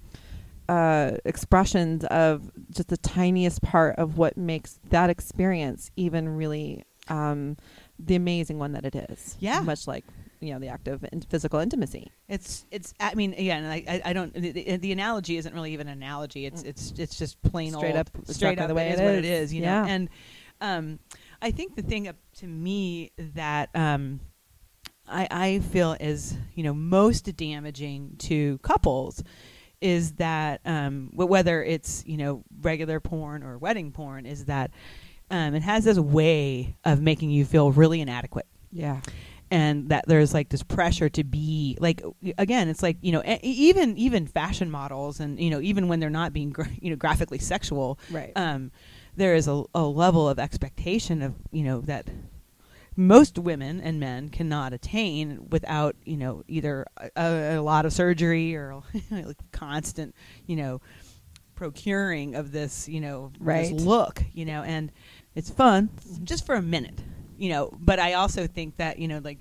uh, expressions of just the tiniest part of what makes that experience even really um, the amazing one that it is. Yeah. much like you know the act of in- physical intimacy. it's it's i mean again I, I, I don't the, the, analogy isn't really even an analogy it's it's it's just plain Mm. Straight old up- straight up the way it is it what it is. is you Yeah. know and um i think the thing up to me that um I, I feel is you know most damaging to couples is that um, whether it's you know regular porn or wedding porn is that um, it has this way of making you feel really inadequate Yeah. And that there's like this pressure to be like again it's like you know even even fashion models and you know even when they're not being gra- [LAUGHS] you know graphically sexual Right. um, there is a, a level of expectation of you know that most women and men cannot attain without you know either a, a lot of surgery or [LAUGHS] like constant you know procuring of this you know Right. this look you know and it's fun just for a minute you know but i also think that you know like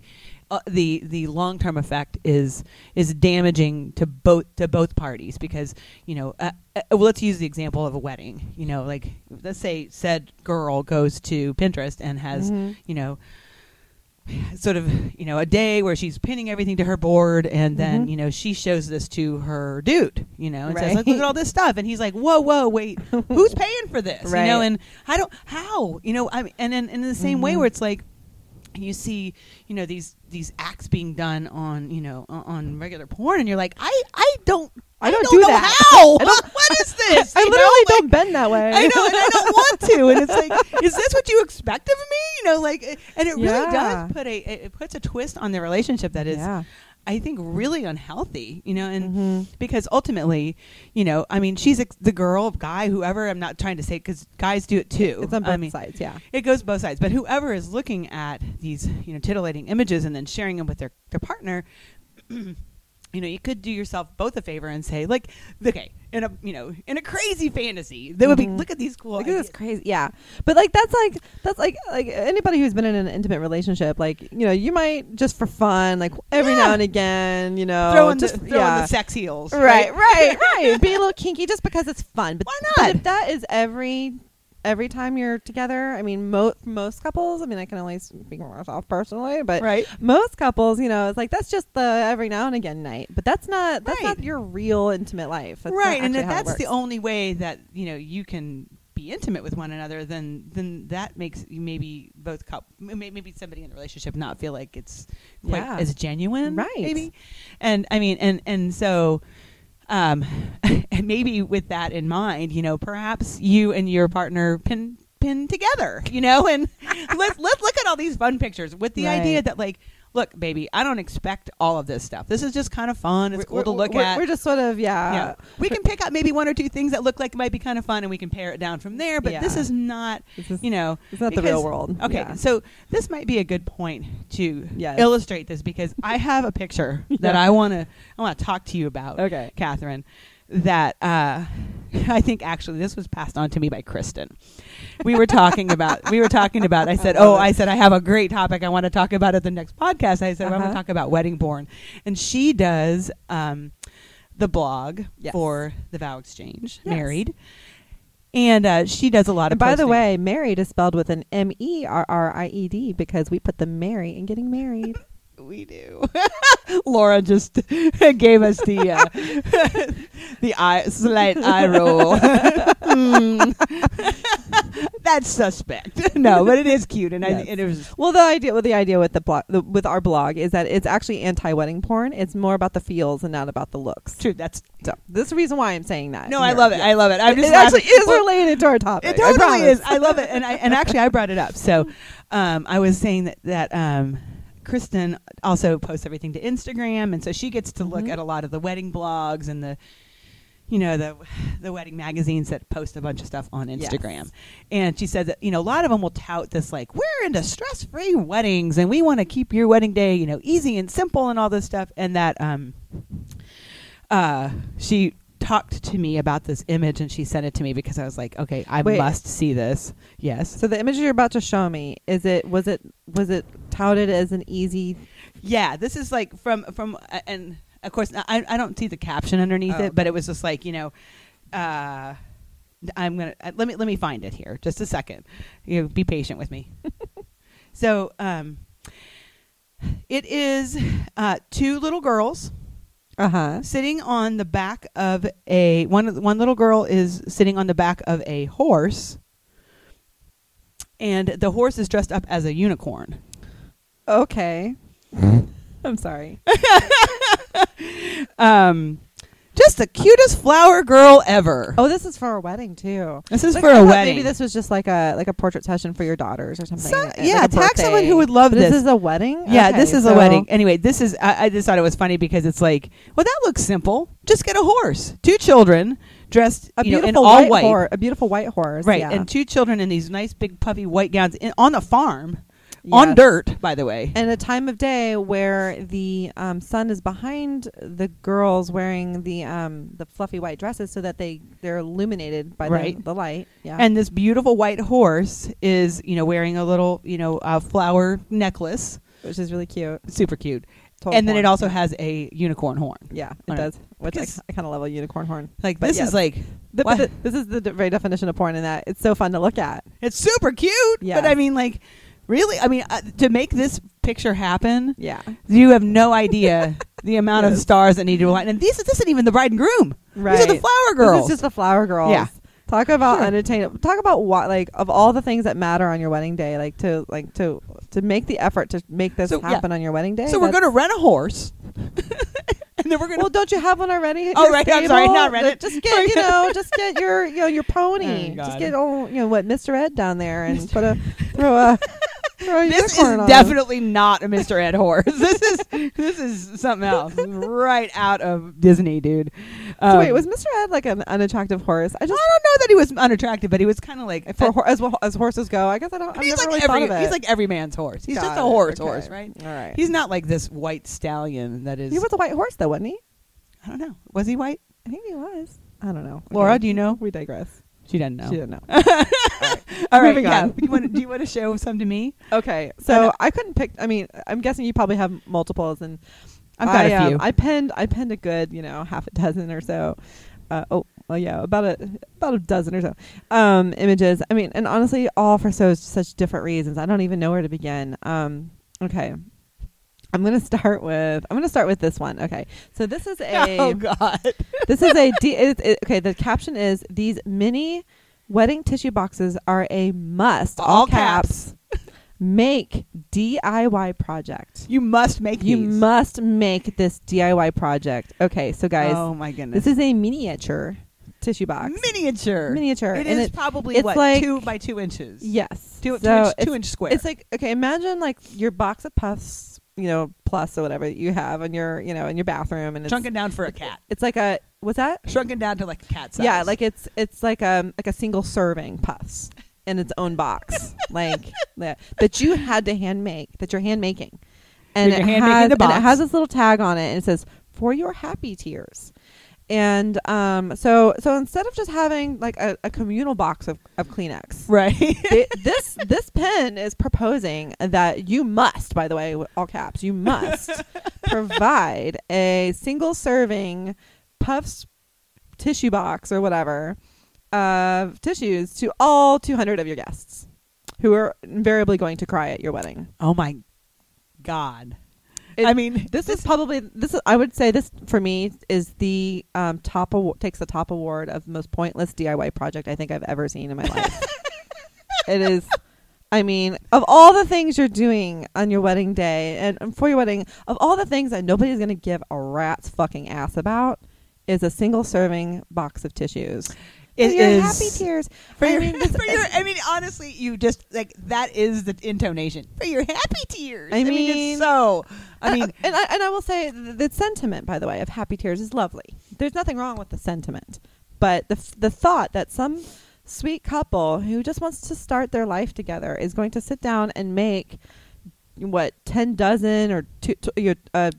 uh, the the long term effect is is damaging to both to both parties because you know uh, uh, well let's use the example of a wedding you know like let's say said girl goes to pinterest and has Mhm. you know sort of you know a day where she's pinning everything to her board and then Mhm. you know she shows this to her dude you know and says Right. like look at all this stuff and he's like whoa whoa wait [LAUGHS] who's paying for this you know and i don't how you know i mean and then in the same way Mhm. where it's like you see you know these these acts being done on you know on, on regular porn and you're like i i don't I don't don't do know that. how I don't- [LAUGHS] what is [LAUGHS] this I You know, literally like- don't bend that way. I know, and I don't [LAUGHS] want to. And it's like, is this what you expect of me? You know, like, and it really Yeah. does put a it puts a twist on the relationship that is, yeah. I think, really unhealthy. You know, and Mhm. because ultimately, you know, I mean, she's ex- the girl, guy, whoever. I'm not trying to say because guys do it too. It's on both I mean, sides. Yeah. it goes both sides. But whoever is looking at these, you know, titillating images and then sharing them with their their partner. [CLEARS THROAT] You know, you could do yourself both a favor and say, like, okay, in a you know, in a crazy fantasy, there would be Mhm. look at these cool. Look at this crazy, yeah. But like that's like that's like like anybody who's been in an intimate relationship, like you know, you might just for fun, like every Yeah. now and again, you know, throw in just the, throw yeah. in the sex heels. right, right, [LAUGHS] right. Be a little kinky just because it's fun. But Why But not? if that is every every time you're together, I mean, mo- most couples. I mean, I can only speak for myself personally, but right. most couples, you know, it's like that's just the every now and again night. But that's not that's Right. not your real intimate life. That's right, and if that's the only way that you know you can be intimate with one another, then then that makes you maybe both couple maybe somebody in the relationship not feel like it's quite Yeah. as genuine, Right. Maybe, and I mean, and and so. Um, [LAUGHS] and maybe with that in mind, you know, perhaps you and your partner pin pin together, you know, and [LAUGHS] let's let's look at all these fun pictures with the Right. idea that like, look, baby, I don't expect all of this stuff. This is just kind of fun. It's We're- cool to look at. We're just sort of yeah. Yeah. We can pick out maybe one or two things that look like it might be kind of fun and we can pare it down from there. But this is not, This is- you know, it's not the real world. Okay, Yeah. so this might be a good point to Yes. illustrate this because I have a picture [LAUGHS] that I want to I want to talk to you about, Okay. Catherine. That uh, [LAUGHS] I think actually this was passed on to me by Kristen. We were talking about we were talking about. I said, "Oh. I said I have a great topic I want to talk about at the next podcast." I said, "I'm going Uh-huh. to talk about wedding born." and she does um, the blog Yes. for the Vow Exchange, Yes. Merried, and uh, she does a lot And of. by the way, Merried is spelled with an M E R R I E D because we put the Mary in getting married. [LAUGHS] We do. [LAUGHS] Laura just [LAUGHS] gave us the uh, [LAUGHS] the eye, slight eye roll. Hmm. That's suspect. no, but it is cute, and I Yes. and it was well, the idea, well, the idea with the blog, the, with our blog, is that it's actually anti-wedding porn. It's more about the feels and not about the looks. true. That's So this is the reason why I'm saying that. no, I here. love it. Yeah. I love it. I'm it just actually is Well, related to our topic. It I totally promise. is. I love it, and I and actually I brought it up. So, um, I was saying that that um, Kristen also posts everything to Instagram, and so she gets to look Mhm. at a lot of the wedding blogs and the, you know, the the wedding magazines that post a bunch of stuff on Instagram. Yes. And she said that you know a lot of them will tout this like we're into stress free weddings, and we want to keep your wedding day you know easy and simple and all this stuff, and that um, uh, she talked to me about this image and she sent it to me because I was like, okay, I Wait. must see this. Yes. So the image you're about to show me is it was it was it touted as an easy? Yeah, this is like from from uh, and of course I I don't see the caption underneath Oh, it, but it was just like you know, uh, I'm gonna uh, let me let me find it here just a second. You know, be patient with me. [LAUGHS] so um, it is uh, two little girls Uh huh. sitting on the back of a one one little girl is sitting on the back of a horse and the horse is dressed up as a unicorn Okay. [LAUGHS] I'm sorry. [LAUGHS] um, just the cutest flower girl ever. Oh, this is for a wedding too. this is Like, for I a thought wedding. Maybe this was just like a like a portrait session for your daughters or something. So- like a yeah, tag birthday. someone who would love But this. This is a wedding. Yeah, Okay, this is so- a wedding. Anyway, this is. I, I just thought it was funny because it's like, well, that looks simple. Just get a horse. Two children dressed, A you know, beautiful in all white, white, hor- a beautiful white horse. right? yeah. And two children in these nice big puffy white gowns in, on the farm, on dirt, by the way. and a time of day where the um, sun is behind the girls wearing the um, the fluffy white dresses so that they they're illuminated by Right. the, the light. Yeah. And this beautiful white horse is, you know, wearing a little, you know, uh, flower necklace, which is really cute. super cute. Total and then it also has a unicorn horn. yeah, it does. Which I, I kind of love a unicorn horn. Like But this yes. is like The, the, this is the very definition of porn in that it's so fun to look at. it's super cute. Yes. But I mean, like, really, I mean, uh, to make this picture happen, Yeah. you have no idea [LAUGHS] the amount of stars that need to align. And these, this isn't even the bride and groom. Right. These are the flower girls. This is just the flower girls. Yeah. Talk about Sure. unattainable. Talk about what like of all the things that matter on your wedding day, like to like to to make the effort to make this So, yeah. happen on your wedding day. so we're going to rent a horse, [LAUGHS] and then we're going to. Well, don't you have one already? Oh, right, I'm sorry, not rent it. Just get you know, just get your you know your [LAUGHS] oh, pony. Oh, just get oh you know what Mr. Ed down there and put a [LAUGHS] throw a a this is definitely not a Mr. Ed horse. [LAUGHS] this is this is something else, right out of Disney, dude. So Um, wait, was Mr. Ed like an unattractive horse? I just I don't know that he was unattractive, but he was kind of like for as well as horses go. I guess I don't. I've he's never like really every thought of it. he's like every man's horse. He's just Got a it, horse, okay. horse, right? All right. He's not like this white stallion that is. he was a white horse though, wasn't he? I don't know. Was he white? I think he was. I don't know. Laura, Okay. do you know? We digress. She doesn't know. She didn't know. [LAUGHS] All right, Moving yeah. on. you want, do you want to show some to me? Okay, so know- I couldn't pick. I mean, I'm guessing you probably have multiples, and I've got I, a few. Um, I penned. I penned a good, you know, half a dozen or so. Uh, oh, well, yeah, about a about a dozen or so um, images. I mean, and honestly, all for so such different reasons. I don't even know where to begin. Um, okay. I'm gonna start with I'm gonna start with this one. Okay, so this is [LAUGHS] oh, a oh God. [LAUGHS] this is a D, it, it, okay. The caption is these mini wedding tissue boxes are a must. All, All caps. Make DIY project. You must make You these. must make this DIY project. Okay, so guys, oh my goodness. this is a miniature tissue box. miniature. Miniature, It and is it- probably it's what like- two by two inches. yes, Two, two, so inch, it's, two inch square. It's like okay, imagine like your box of puffs, you know, plus or whatever you have in your, you know, in your bathroom, and it's shrunken down for a cat. It's like a what's that? Shrunken down to like a cat size. Yeah, like it's it's like um like a single serving puffs in its own box, [LAUGHS] like that that you had to hand make that you're hand making, and You're it hand making has the and box. it has this little tag on it, and it says for your happy tears. And um, so so instead of just having like a, a communal box of, of Kleenex, right. thi- [LAUGHS] this this pen is proposing that you must, by the way, all caps, you must [LAUGHS] provide a single serving puffs tissue box or whatever of tissues to all 200 of your guests who are invariably going to cry at your wedding. oh my God. It- I mean, This, is probably this is I would say this for me is the um, top award takes the top award of most pointless DIY project I think I've ever seen in my life. [LAUGHS] it is I mean, of all the things you're doing on your wedding day and, and for your wedding, of all the things that nobody's going to give a rat's fucking ass about, is a single serving box of tissues. It For your happy tears. for I your, mean, [LAUGHS] for your, I mean, honestly, you just like that is the intonation for your happy tears. I mean, mean- it's so. I mean, [LAUGHS] and I, and I will say th- the sentiment, by the way, of happy tears is lovely. There's nothing wrong with the sentiment, but the the thought that some sweet couple who just wants to start their life together is going to sit down and make what ten dozen or two, t- uh,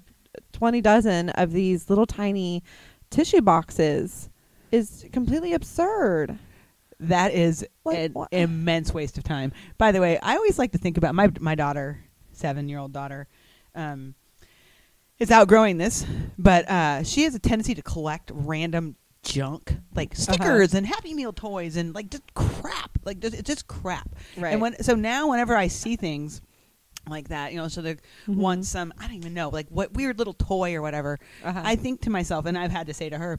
twenty dozen of these little tiny tissue boxes is completely absurd. that is Like, an what- immense waste of time. By the way, I always like to think about my my daughter, seven year old daughter, um, is outgrowing this, but uh, she has a tendency to collect random junk like Uh-huh. stickers and Happy Meal toys and like just crap, like just, it's just crap. Right. And when so now whenever I see things like that, you know, so they Mhm. want some I don't even know, like what weird little toy or whatever. Uh-huh. I think to myself, and I've had to say to her,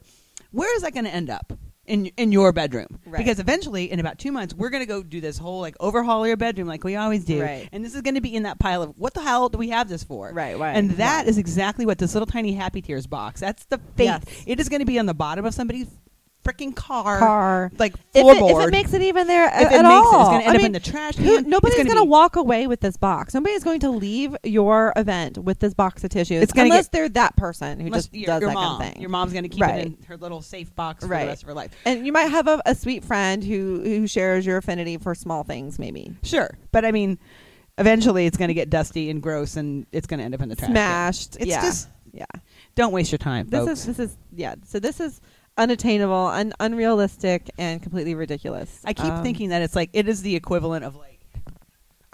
where is that going to end up? In in your bedroom Right. because eventually in about two months we're gonna go do this whole like overhaul of your bedroom like we always do Right. and this is gonna be in that pile of what the hell do we have this for Right, right, and that is right. exactly what this little tiny happy tears box that's the fate Yes. it is gonna be on the bottom of somebody's freaking car car. like If it, floorboard if it makes it even there If at, it at makes all, it, it's gonna end I up mean, in the trash who- can. nobody's gonna, be- walk away with this box. Nobody's going to leave your event with this box of tissues It's gonna unless get- they're that person who just your, does your that mom. kind of thing. Your mom's gonna keep Right. it in her little safe box for Right. the rest of her life. and you might have a, a sweet friend who who shares your affinity for small things, maybe Sure, but I mean, eventually it's going to get dusty and gross, and it's going to end up in the trash. smashed. It's yeah, just yeah. don't waste your time, This folks. is this is yeah. So this is unattainable, un- unrealistic, and completely ridiculous. I keep Um, thinking that it's like it is the equivalent of like.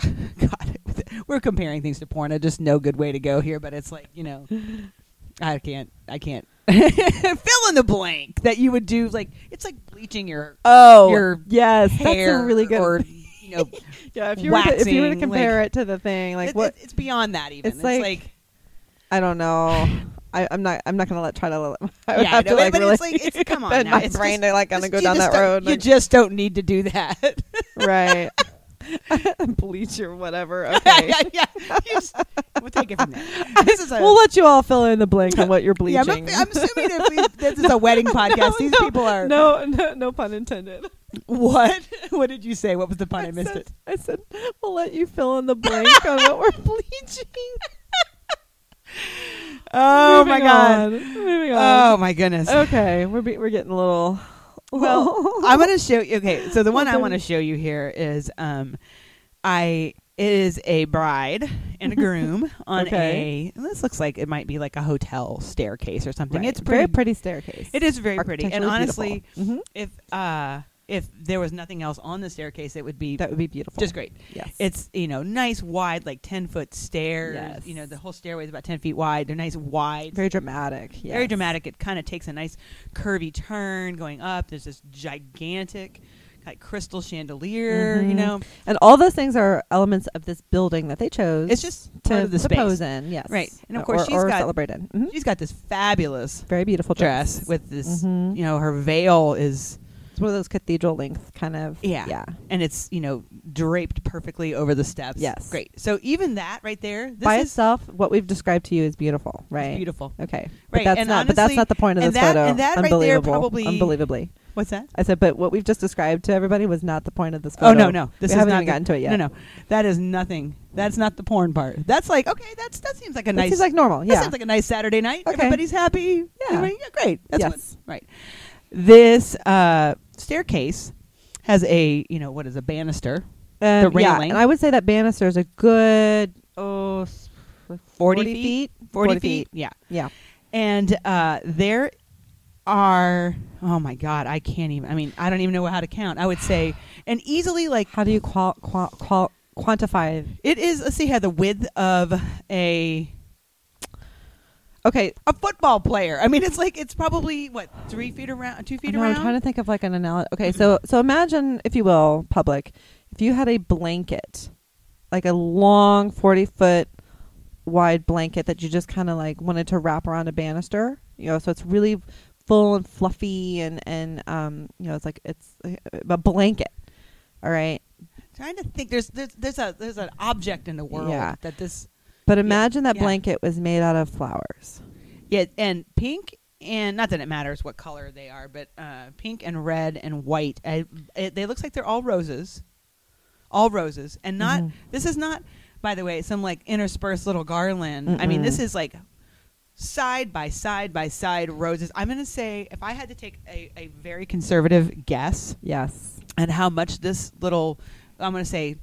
[LAUGHS] God, [LAUGHS] we're comparing things to porn. Just no good way to go here, but it's like you know, [LAUGHS] I can't, I can't fill in the blank that you would do. Like it's like bleaching your Oh, your yes, hair that's a really good. or you know, yeah, if you were to, if you were to compare like- it to the thing, like it- what it's beyond that. Even It's it's, like- like I don't know. I, I'm not. I'm not gonna let try to. Let, [LAUGHS] I would Yeah, have no, to like but really. it's like- it's- [LAUGHS] come on now, my it's brain just- to like gonna go down that road. You like- just don't need to do that. [LAUGHS] right. Bleach or whatever. Okay. yeah, yeah, yeah. Just- we'll take it from there. This is a, We'll let you all fill in the blank on what you're yeah, bleaching. I'm, I'm assuming that we, this is a wedding podcast. No, These no, people are no, no, no pun intended. what? What did you say? What was the pun? I, missed said, it. I said we'll let you fill in the blank on what we're bleaching. Oh my Moving god. on. Moving Oh my goodness. Okay, we're be- we're getting a little. Well, I'm going to show you. Okay, so the [LAUGHS] one I want to show you here is um, I it is a bride and a [LAUGHS] groom on Okay. a. This looks like it might be like a hotel staircase or something. Right. It's pretty. very pretty staircase. It is very pretty, and honestly. Mhm. if uh if there was nothing else on the staircase, it would be that would be beautiful. just great. Yes. It's you know nice wide like ten foot stairs. Yes. You know the whole stairway is about ten feet wide. They're nice wide. very dramatic. Yes. Very dramatic. It kind of takes a nice curvy turn going up. There's this gigantic like crystal chandelier. You Mhm. know, And all those things are elements of this building that they chose. it's just to, part of the pose in. Yes. Right. And of course or, she's or got- celebrated. Mhm. She's got this fabulous Very beautiful dress, dress with this. Mhm. You know, her veil is one of those cathedral length kind of. Yeah. Yeah. and it's you know draped perfectly over the steps. Yes. great. So even that right there, this By is itself, what we've described to you is beautiful, it's right? beautiful. Okay. But Right, that's and not. but that's not the point of this that- photo. and that right there probably- Unbelievably. What's that? I said, but what we've just described to everybody was not the point of this Oh no, no, this we haven't not even the- gotten to it yet. No, no, that is nothing. That's not the porn part. That's like okay, that's that seems like a That nice. seems like normal. that Yeah. sounds like a nice Saturday night. Okay. Everybody's happy. Yeah. Everybody- great. That's Yes. what, right. This uh, staircase has a you know what is a banister, Um, the yeah, railing. and I would say that banister is a good oh, s- 40 feet. feet? forty, feet. Yeah, Yeah. and uh, there are oh my god, I can't even. I mean, I don't even know how to count. I would say and easily like How do you qual, qual, qual, quantify? it is. Let's see, how the width of a Okay, a football player. I mean, it's like it's probably what three feet around, two feet around. I'm trying to think of like an analogy. Okay, so so imagine, if you will, public, if you had a blanket, like a long forty foot wide blanket that you just kind of like wanted to wrap around a banister. You know, so it's really full and fluffy and and um you know it's like it's a blanket. All right, trying to think. There's there's there's a there's an object in the world Yeah. that this but imagine that yeah. blanket was made out of flowers. yeah and pink and not that it matters what color they are, but uh, pink and red and white. I, it, they looks like they're all roses, all roses, and not. Mhm. This is not, by the way, some like interspersed little garland. I mean, this is like side by side by side roses. I'm gonna say if I had to take a, a very conservative guess Yes, and how much this little, I'm gonna say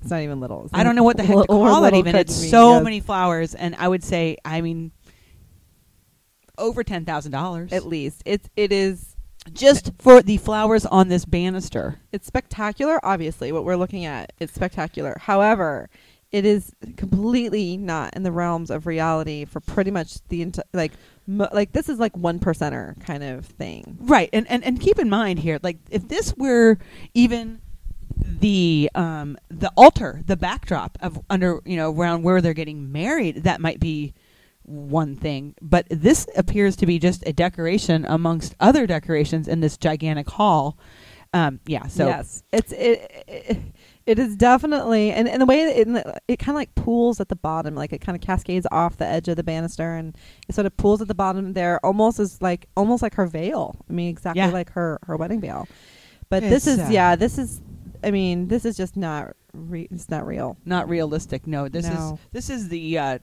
it's not even little. It's I don't know what the heck to call it. Even it's mean, so yes. many flowers, and I would say, I mean, over ten thousand dollars At least it's it is just for the flowers on this banister. it's spectacular. Obviously, what we're looking at is spectacular. However, it is completely not in the realms of reality for pretty much the entire like mo- like this is like one percenter kind of thing. Right, and, and and keep in mind here, like if this were even the um the altar, the backdrop of under you know around where they're getting married, that might be one thing, but this appears to be just a decoration amongst other decorations in this gigantic hall. Um, yeah, so yes, it's it, it. It is definitely, and, and the way it it kind of like pools at the bottom, like it kind of cascades off the edge of the banister, and it sort of pools at the bottom there, almost as like almost like her veil. I mean, exactly Yeah. like her her wedding veil. But this is uh, yeah, this is. I mean, this is just not. Re- it's not real. not realistic. No, this No. is this is the uh,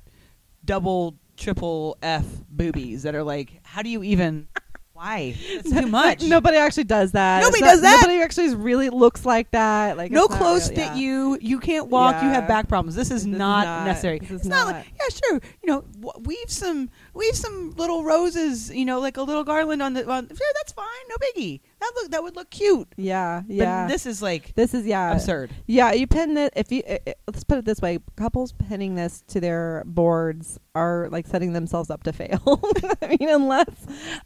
double, triple F boobies that are like, how do you even? [LAUGHS] Why? It's too much. [LAUGHS] Nobody actually does that. Nobody It's does that. Nobody actually is- really looks like that. Like no it's not clothes real, fit yeah. you. You can't walk. You have Yeah. back problems. This is This is not, not- necessary. this is it's not. not. like yeah, sure. You know, w- weave some weave some little roses. You know, like a little garland on the. On, sure, that's fine. No biggie. That look that would look cute. Yeah, But yeah. this is like This is yeah absurd. Yeah, you pin it if you. let's put it this way: couples pinning this to their boards are like setting themselves up to fail. [LAUGHS] I mean, unless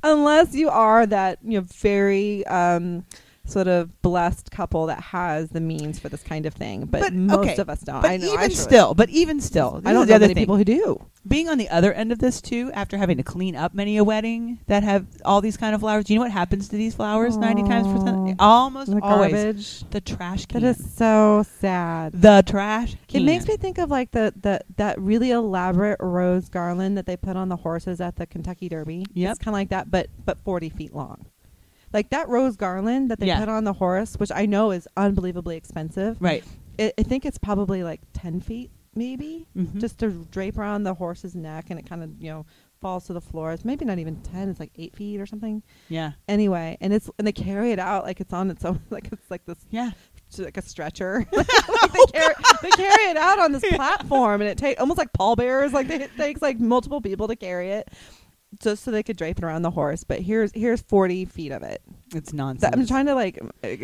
unless you are that you know very um, sort of blessed couple that has the means for this kind of thing, but, But, most okay, of us don't. But I know, I even still, but even still, I don't know other many thing. people who do. being on the other end of this too, after having to clean up many a wedding that have all these kind of flowers, do you know what happens to these flowers ninety times percent? Almost The always garbage. the trash can. That is so sad. the trash can. It makes me think of like the, the that really elaborate rose garland that they put on the horses at the Kentucky Derby. Yep. It's kind of like that, but but forty feet long. Like that rose garland that they Yeah. put on the horse, which I know is unbelievably expensive. right. I I think it's probably like ten feet, maybe, Mhm. just to drape around the horse's neck, and it kind of you know falls to the floor. It's maybe not even ten; it's like eight feet or something. yeah, Anyway, and it's and they carry it out like it's on its own, [LAUGHS] like it's like this yeah. like a stretcher. [LAUGHS] [LAUGHS] like they, carry, they carry it out on this platform, and it takes almost like pallbearers. Like they, it takes like multiple people to carry it, just so they could drape it around the horse. But here's here's forty feet of it. It's nonsense. I'm trying to like.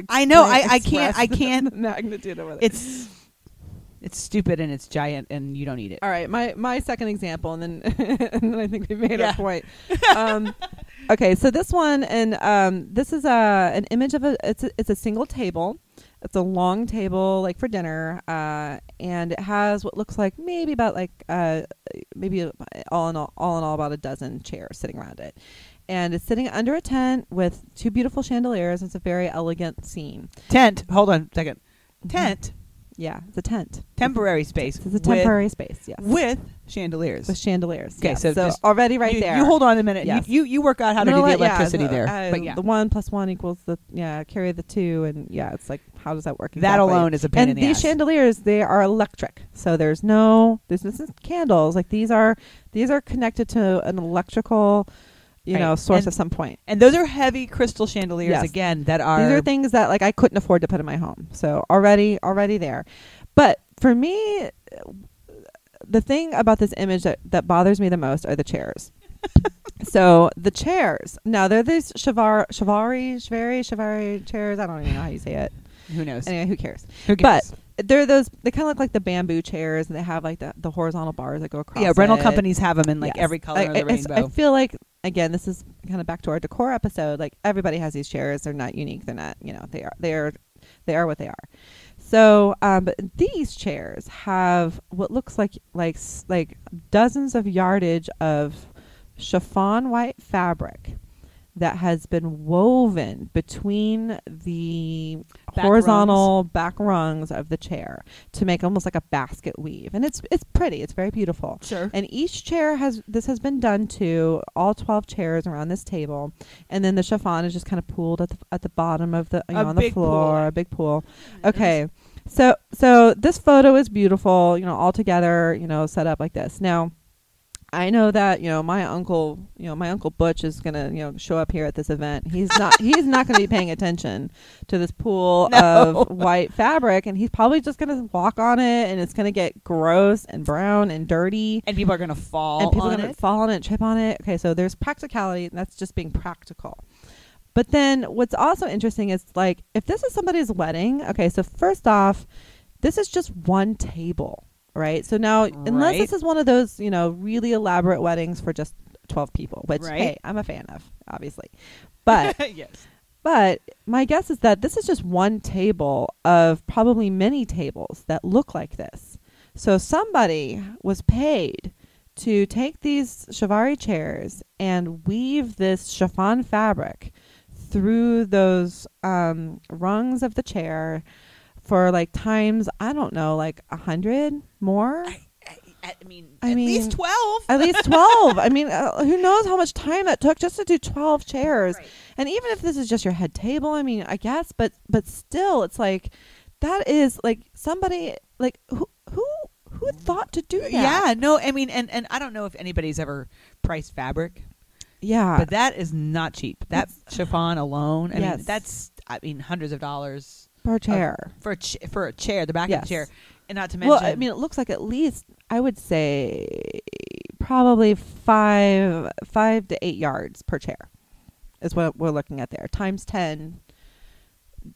I know, I- I can't- I the can't- [LAUGHS] magnitude of it. It's it's stupid and it's giant and you don't need it. all right. My my second example, and then [LAUGHS] and then I think we made Yeah. our point. [LAUGHS] Um, okay, so this one, and um, this is a an image of a it's a, it's a single table. It's a long table, like for dinner, uh, and it has what looks like maybe about like uh, maybe all in all, all in all about a dozen chairs sitting around it, and it's sitting under a tent with two beautiful chandeliers. It's a very elegant scene. Tent. Hold on a 2nd Tent. Yeah, it's a tent. Temporary space. It's a temporary space. Yes, with, with chandeliers. with chandeliers. Okay, yes. so just- already right you, there. You hold on a minute. Yes. You, you you work out how to No, do the yeah, electricity the- there. uh, but yeah, the one plus one equals the yeah. Carry the two, and yeah, it's like how does that work? that alone is a pain and in the these ass. chandeliers they are electric so there's no there's this is candles like these are these are connected to an electrical you Right. know source And at some point. and those are heavy crystal chandeliers Yes. again that are, these are things that like i couldn't afford to put in my home so already already there but for me the thing about this image that, that bothers me the most are the chairs [LAUGHS] so the chairs now they're these chavar chavari chavari chavari chairs i don't even know how you say it who knows? anyway who cares who cares? but they're those they kind of look like the bamboo chairs and they have like the, the horizontal bars that go across yeah, rental it. companies have them in like Yes. every color I, of the I- rainbow. I feel like again this is kind of back to our decor episode like everybody has these chairs they're not unique they're not you know they are they are they are what they are. So um these chairs have what looks like like like dozens of yardage of chiffon white fabric that has been woven between the Back horizontal back rungs of the chair to make almost like a basket weave. And it's it's pretty. It's very beautiful. Sure. and each chair has this has been done to all 12 chairs around this table. And then the chiffon is just kind of pooled at the at the bottom of the you know, on the floor pool. a big pool. Okay. so so this photo is beautiful you know all together you know set up like this. Now I know that you know my uncle, you know my uncle Butch is gonna you know show up here at this event. He's not [LAUGHS] he's not gonna be paying attention to this pool No. of white fabric, and he's probably just gonna walk on it, and it's gonna get gross and brown and dirty, and people are gonna fall and people are gonna it. fall on it, trip on it. Okay, so there's practicality. and That's just being practical. But then what's also interesting is like if this is somebody's wedding. Okay, so first off, this is just one table, right? So now unless Right. this is one of those you know really elaborate weddings for just twelve people, which Right. hey, I'm a fan of, obviously. But [LAUGHS] yes. but my guess is that this is just one table of probably many tables that look like this. So somebody was paid to take these Shivari chairs and weave this chiffon fabric through those um, rungs of the chair for like times I don't know, like a hundred more. I, I, I mean, I at mean, least twelve. At least 12. I [LAUGHS] mean, uh, who knows how much time that took just to do 12 chairs. Right. And even if this is just your head table, I mean, I guess, but but still it's like that is like somebody like who who who thought to do that? Yeah, no, I mean, and and I don't know if anybody's ever priced fabric, Yeah. but that is not cheap. That chiffon alone, I mean, Yes. that's I mean, hundreds of dollars per chair. for a ch- for a chair, the back of Yes. the chair, and not to mention. Well, I mean, it looks like at least I would say probably five five to eight yards per chair is what we're looking at there. Times ten,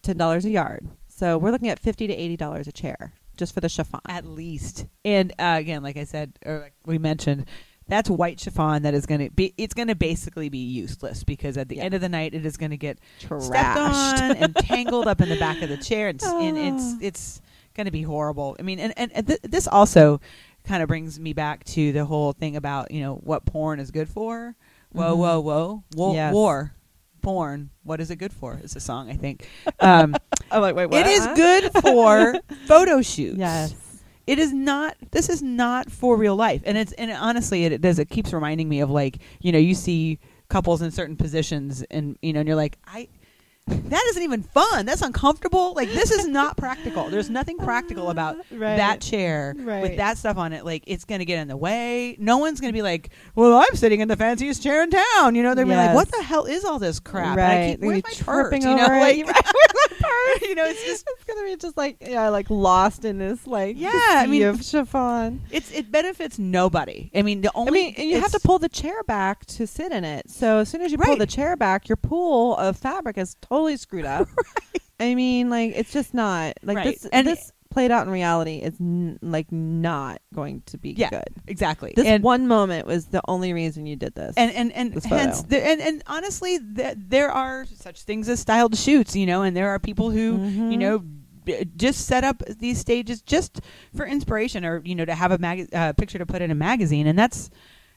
ten dollars a yard. So we're looking at fifty to eighty dollars a chair just for the chiffon. at least. And uh, again, like I said, or like we mentioned, that's white chiffon that is going to be. It's going to basically be useless because at the end of the night, it is going to get stepped Trashed. on and tangled up in the back of the chair, and, s- [LAUGHS] and it's it's going to be horrible. I mean, and and, and th- this also kind of brings me back to the whole thing about you know what porn is good for. Whoa, Mhm. whoa, whoa, whoa, Yes. war, porn. What is it good for? It's a song, I think. Um, [LAUGHS] I'm like, wait, what? it is good for [LAUGHS] photo shoots. Yes. It is not. This is not for real life, and it's and honestly, it, it does. It keeps reminding me of like you know you see couples in certain positions, and you know, and you're like, I. That isn't even fun. That's uncomfortable. Like this is not practical. There's nothing practical ah, about Right. that chair Right. with that stuff on it. Like it's gonna get in the way. No one's gonna be like, "Well, I'm sitting in the fanciest chair in town." You know, they're be like, "What the hell is all this crap?" And I Right. keep, Where's my purse? tripping You know, over it. like, Right. [LAUGHS] My [LAUGHS] you know, it's just gonna be just like yeah, like lost in this like Yeah, I mean- of chiffon. it's it benefits nobody. I mean, the only I mean, and you have to pull the chair back to sit in it. So as soon as you pull Right. the chair back, your pool of fabric is totally screwed up. [LAUGHS] I mean, like it's just not like Right. this. And- this played out in reality is n- like not going to be Yeah. good. exactly. This and, one moment was the only reason you did this. and and and hence the, and and honestly, th- there are such things as styled shoots, you know, and there are people who Mhm. you know just set up these stages just for inspiration or you know to have a mag- uh, picture to put in a magazine, and that's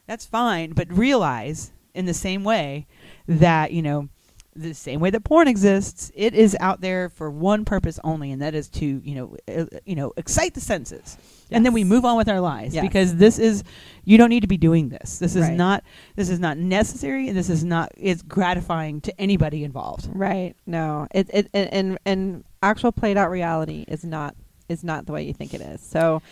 that's fine. But realize in the same way that you know the same way that porn exists, it is out there for one purpose only, and that is to you know uh, you know excite the senses, and then we move on with our lives Yes. because this is you don't need to be doing this. This is Right. not this is not necessary, and this is not it's gratifying to anybody involved. right? No, it it and and, and actual played out reality is not is not the way you think it is. So,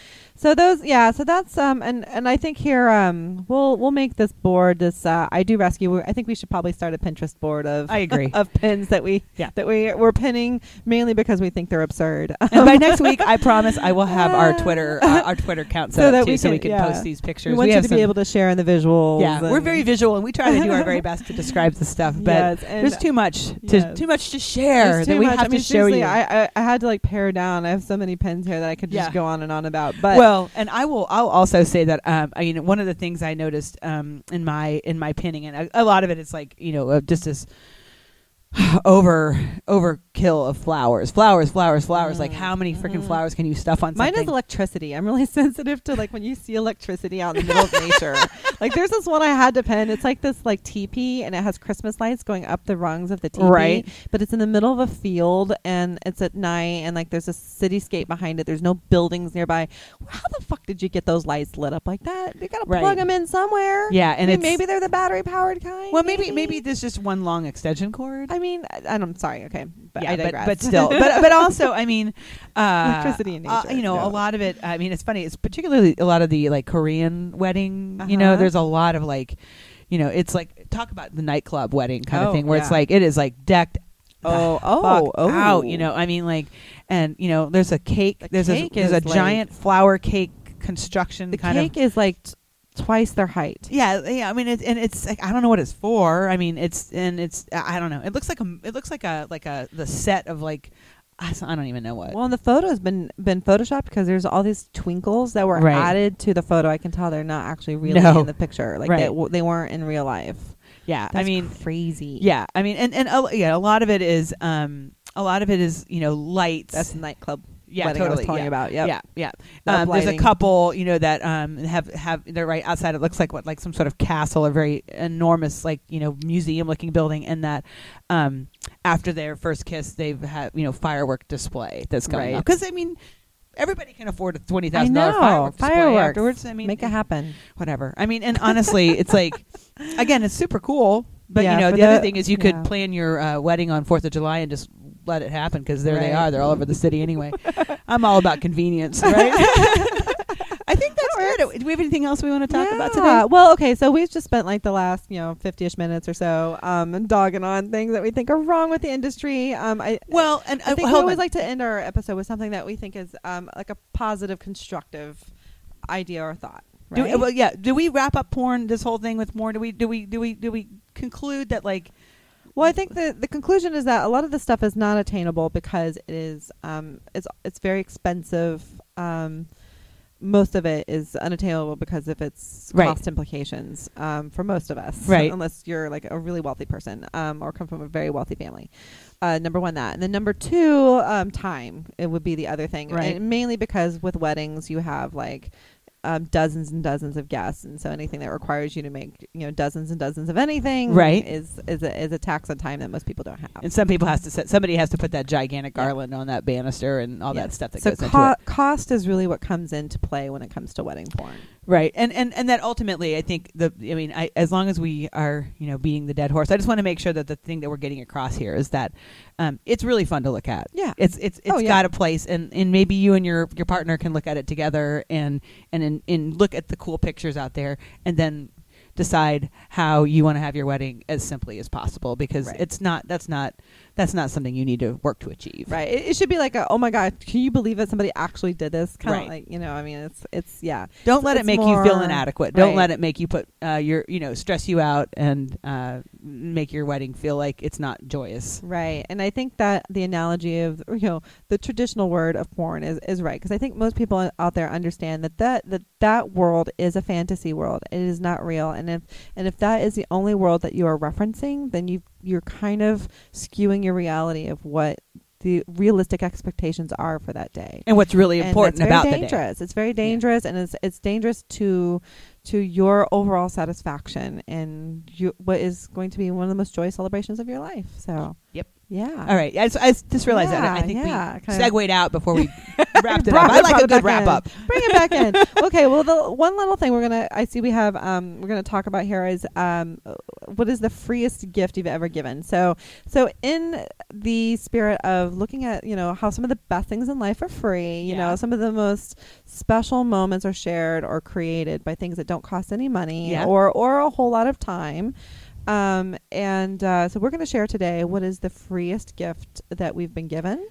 so those yeah. So that's um and and I think here um we'll we'll make this board this uh, I do rescue. I think we should probably start a Pinterest board of I agree. [LAUGHS] of pins that we Yeah. that we we're pinning mainly because we think they're absurd. [LAUGHS] and by next week, I promise I will have our [LAUGHS] Twitter our, our Twitter account set So up that too, we so we can- can yeah. post these pictures. we want you have to be able to share in the visuals. Yeah, we're very visual, and we try to do our very best to describe the stuff. But Yes, there's too much to yes. too much to share that we much. have I mean, to show you. I, I I had to like pare down. I have so many pins here that I could just Yeah. go on and on about. But well, and I will. I'll also say that. Um, I mean, one of the things I noticed um, in my in my pinning, and a, a lot of it is like you know uh, just this over overkill of flowers, flowers, flowers, flowers. Like Mm, how many freaking mhm. flowers can you stuff on Mine is electricity. I'm really [LAUGHS] sensitive to like when you see electricity out in the middle of nature. Like there's this one I had to pen. It's like this like teepee and it has Christmas lights going up the rungs of the teepee. Right. But it's in the middle of a field and it's at night and like there's a cityscape behind it. There's no buildings nearby. How the fuck did you get those lights lit up like that? You gotta Right. plug them in somewhere. yeah, I and mean, it's maybe they're the battery powered kind. well, maybe maybe there's just one long extension cord. I mean, I, I'm sorry. Okay, but yeah, I but, digress. but still, but [LAUGHS] but also, I mean, uh, Electricity in uh, nature, you know, no. a lot of it. I mean, it's funny. It's particularly a lot of the like Korean wedding. You know, Uh-huh. there's a lot of like, you know, it's like talk about the nightclub wedding kind Oh, of thing, where it's like it is like decked. Oh, oh, oh. out. You know, I mean, like, and you know, there's a cake. The there's cake a there's a like- giant flower cake construction the kind cake of. is like t- twice their height. Yeah, yeah. I mean, it's and it's like I don't know what it's for. I mean, it's and it's I don't know. It looks like a it looks like a like a the set of like I don't even know what. Well, and the photo's been been photoshopped because there's all these twinkles that were Right. added to the photo. I can tell they're not actually really No. in the picture. Like Right. they, w- they weren't in real life. yeah, That's I mean, crazy. yeah, I mean, and and a, yeah, a lot of it is um a lot of it is you know lights. that's the nightclub. Yeah, wedding I was totally, telling yeah. you about. Yep. Yeah, yeah. The Um, there's a couple, you know, that um have have they're right outside. It looks like what like some sort of castle or very enormous like you know museum looking building. And that um after their first kiss, they've had you know firework display that's going Right. on. Because I mean, everybody can afford a twenty thousand firework display fireworks. afterwards. I mean, make it happen. whatever. I mean, and honestly, it's like [LAUGHS] again, it's super cool. But Yeah, you know, for the, other thing is you could plan your uh, wedding on Fourth of July and just let it happen because there they are. They're all over the city anyway. I'm all about convenience, [LAUGHS] right? I think that's good. Do we have anything else we want to talk about today? Well, okay, so we've just spent like the last, you know, 50ish minutes or so um dogging on things that we think are wrong with the industry. Um I Well, and I uh, think we always on. like to end our episode with something that we think is um like a positive constructive idea or thought. Do, Right? well, yeah. Do we wrap up porn? This whole thing with porn? Do we? Do we? Do we? Do we conclude that like? Well, I think the the conclusion is that a lot of this stuff is not attainable because it is um it's it's very expensive. Um, most of it is unattainable because of its Right. cost implications um, for most of us, Right. Unless you're like a really wealthy person um, or come from a very wealthy family. Uh, number one, that, and then number two, um, time. It would be the other thing, Right. And mainly because with weddings you have like um, dozens and dozens of guests, and so anything that requires you to make you know dozens and dozens of anything, Right. is is a, is a tax on time that most people don't have. And some people has to set. Somebody has to put that gigantic garland on that banister and all that stuff that so goes into co- it. cost is really what comes into play when it comes to wedding porn. Right, and and and that ultimately, I think the. I mean, I, as long as we are, you know, beating the dead horse, I just want to make sure that the thing that we're getting across here is that um, it's really fun to look at. Yeah. It's it's it's Oh, yeah. got a place, and, and maybe you and your your partner can look at it together, and and and, and look at the cool pictures out there, and then decide how you want to have your wedding as simply as possible because Right. it's not that's not that's not something you need to work to achieve. Right. It, it should be like a, oh my god, can you believe that somebody actually did this? Kind of Right. like you know, I mean, it's it's yeah. Don't So let it make you feel inadequate. Don't right. let it make you put uh, your, you know, stress you out and uh, make your wedding feel like it's not joyous. Right. And I think that the analogy of you know the traditional word of porn is is right because I think most people out there understand that that that that world is a fantasy world. It is not real. And if and if that is the only world that you are referencing, then you you're kind of skewing your reality of what the realistic expectations are for that day. And what's really important about very the day. dangerous. It's very dangerous, and it's it's dangerous to to your overall satisfaction and you, what is going to be one of the most joyous celebrations of your life. So, Yep. Yeah. All right. I just, I just realized that. I think yeah, we segued out before we [LAUGHS] wrapped it up. I like a good wrap in. up. Bring it back in. [LAUGHS] Okay. Well, the one little thing we're gonna I see we have um we're gonna talk about here is um what is the freest gift you've ever given. So so in the spirit of looking at you know how some of the best things in life are free. You Yeah. know some of the most special moments are shared or created by things that don't cost any money Yeah. or or a whole lot of time. Um, and uh, so we're going to share today what is the freest gift that we've been given.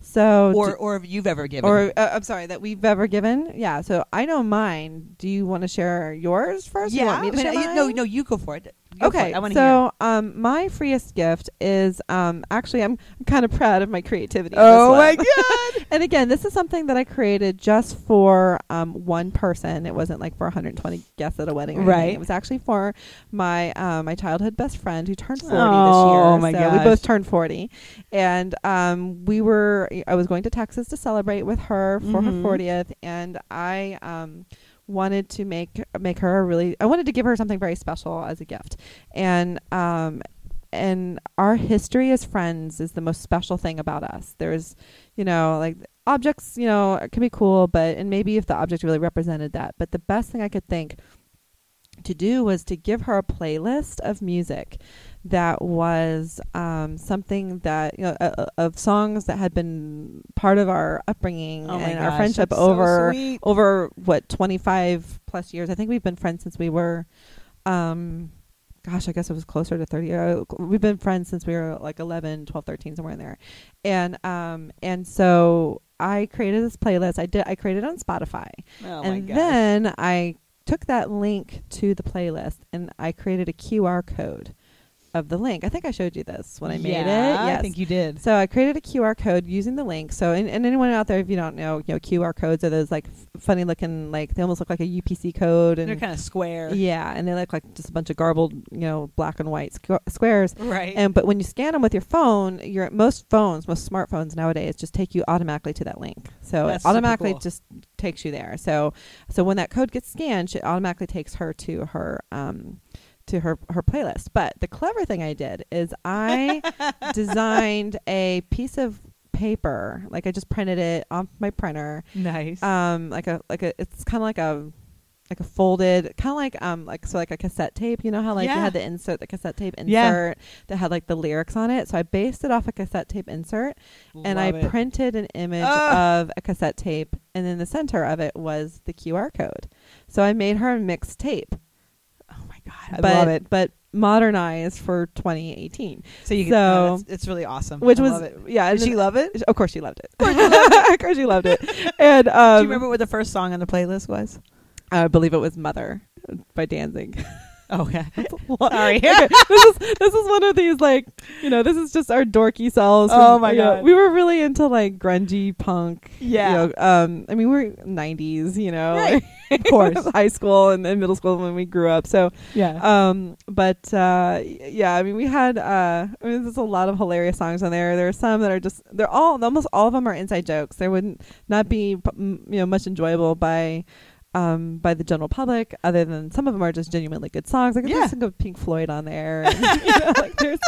So Or, do- or you've ever given. or uh, I'm sorry that we've ever given. Yeah. So I know mine. Do you want to share yours first? yeah. You want me to I mean, share I- no, no, you go for it. Go Okay. I want to hear. so um, my freest gift is um, actually I'm kind of proud of my creativity. Oh my god! [LAUGHS] and again, this is something that I created just for um, one person. It wasn't like for 120 guests at a wedding, or anything. Right. It was actually for my um, my childhood best friend who turned 40 Oh, this year. Oh my so we both turned 40, and um, we were. I was going to Texas to celebrate with her for Mhm. her 40th, and I. Um, wanted to make make her a really I wanted to give her something very special as a gift. And um and our history as friends is the most special thing about us. There's, you know, like objects, you know, can be cool, but and maybe if the object really represented that, but the best thing I could think to do was to give her a playlist of music that was um, something that you know uh, of songs that had been part of our upbringing Oh and our friendship that's so over over what 25 plus years. I think we've been friends since we were um gosh i guess it was closer to 30 uh, we've been friends since we were like 11 12 13 somewhere in there. And um and so i created this playlist. I did i created it on spotify. Oh my and gosh. then i took that link to the playlist and i created a qr code of the link. I think I showed you this when I made it. Yeah, Yes. I think you did. So I created a QR code using the link. So and, and anyone out there, if you don't know, you know QR codes are those like f- funny looking, like they almost look like a UPC code, and They're kind of square. yeah, and they look like just a bunch of garbled, you know, black and white squ- squares. Right. And but when you scan them with your phone, your most phones, most smartphones nowadays, just take you automatically to that link. So That's it automatically cool. just takes you there. So so when that code gets scanned, it automatically takes her to her um to her her playlist. But the clever thing I did is I [LAUGHS] designed a piece of paper, like I just printed it off my printer, nice. um like a like a it's kind of like a like a folded kind of like um like so like a cassette tape you know how like you had the insert the cassette tape insert Yeah. that had like the lyrics on it so i based it off a cassette tape insert and i it. printed an image of a cassette tape and in the center of it was the qr code so i made her a mixed tape god, I but love it. but modernized for 2018 So you can. so- oh, it's really awesome. which I was love it. yeah Did she love it? of course she loved it of course she loved it [LAUGHS] and um Do you remember what the first song on the playlist was? I believe it was Mother by Danzig. [LAUGHS] Oh [LAUGHS] yeah. Sorry. Okay, [LAUGHS] this is this is one of these like you know this is just our dorky selves. Oh my you know, God. we were really into like grungy punk. Yeah. You know, um. I mean, we we're nineties. You know, Right. [LAUGHS] Of course. high school and, and middle school when we grew up. So, Yeah. um. But uh, yeah. I mean, we had uh. I mean, there's a lot of hilarious songs on there. There are some that are just they're all almost all of them are inside jokes. There wouldn't not be you know much enjoyable by um, by the general public, other than some of them are just genuinely good songs. Like Yeah. there's some good Pink Floyd on there. [LAUGHS] And, [LAUGHS] you know, like there's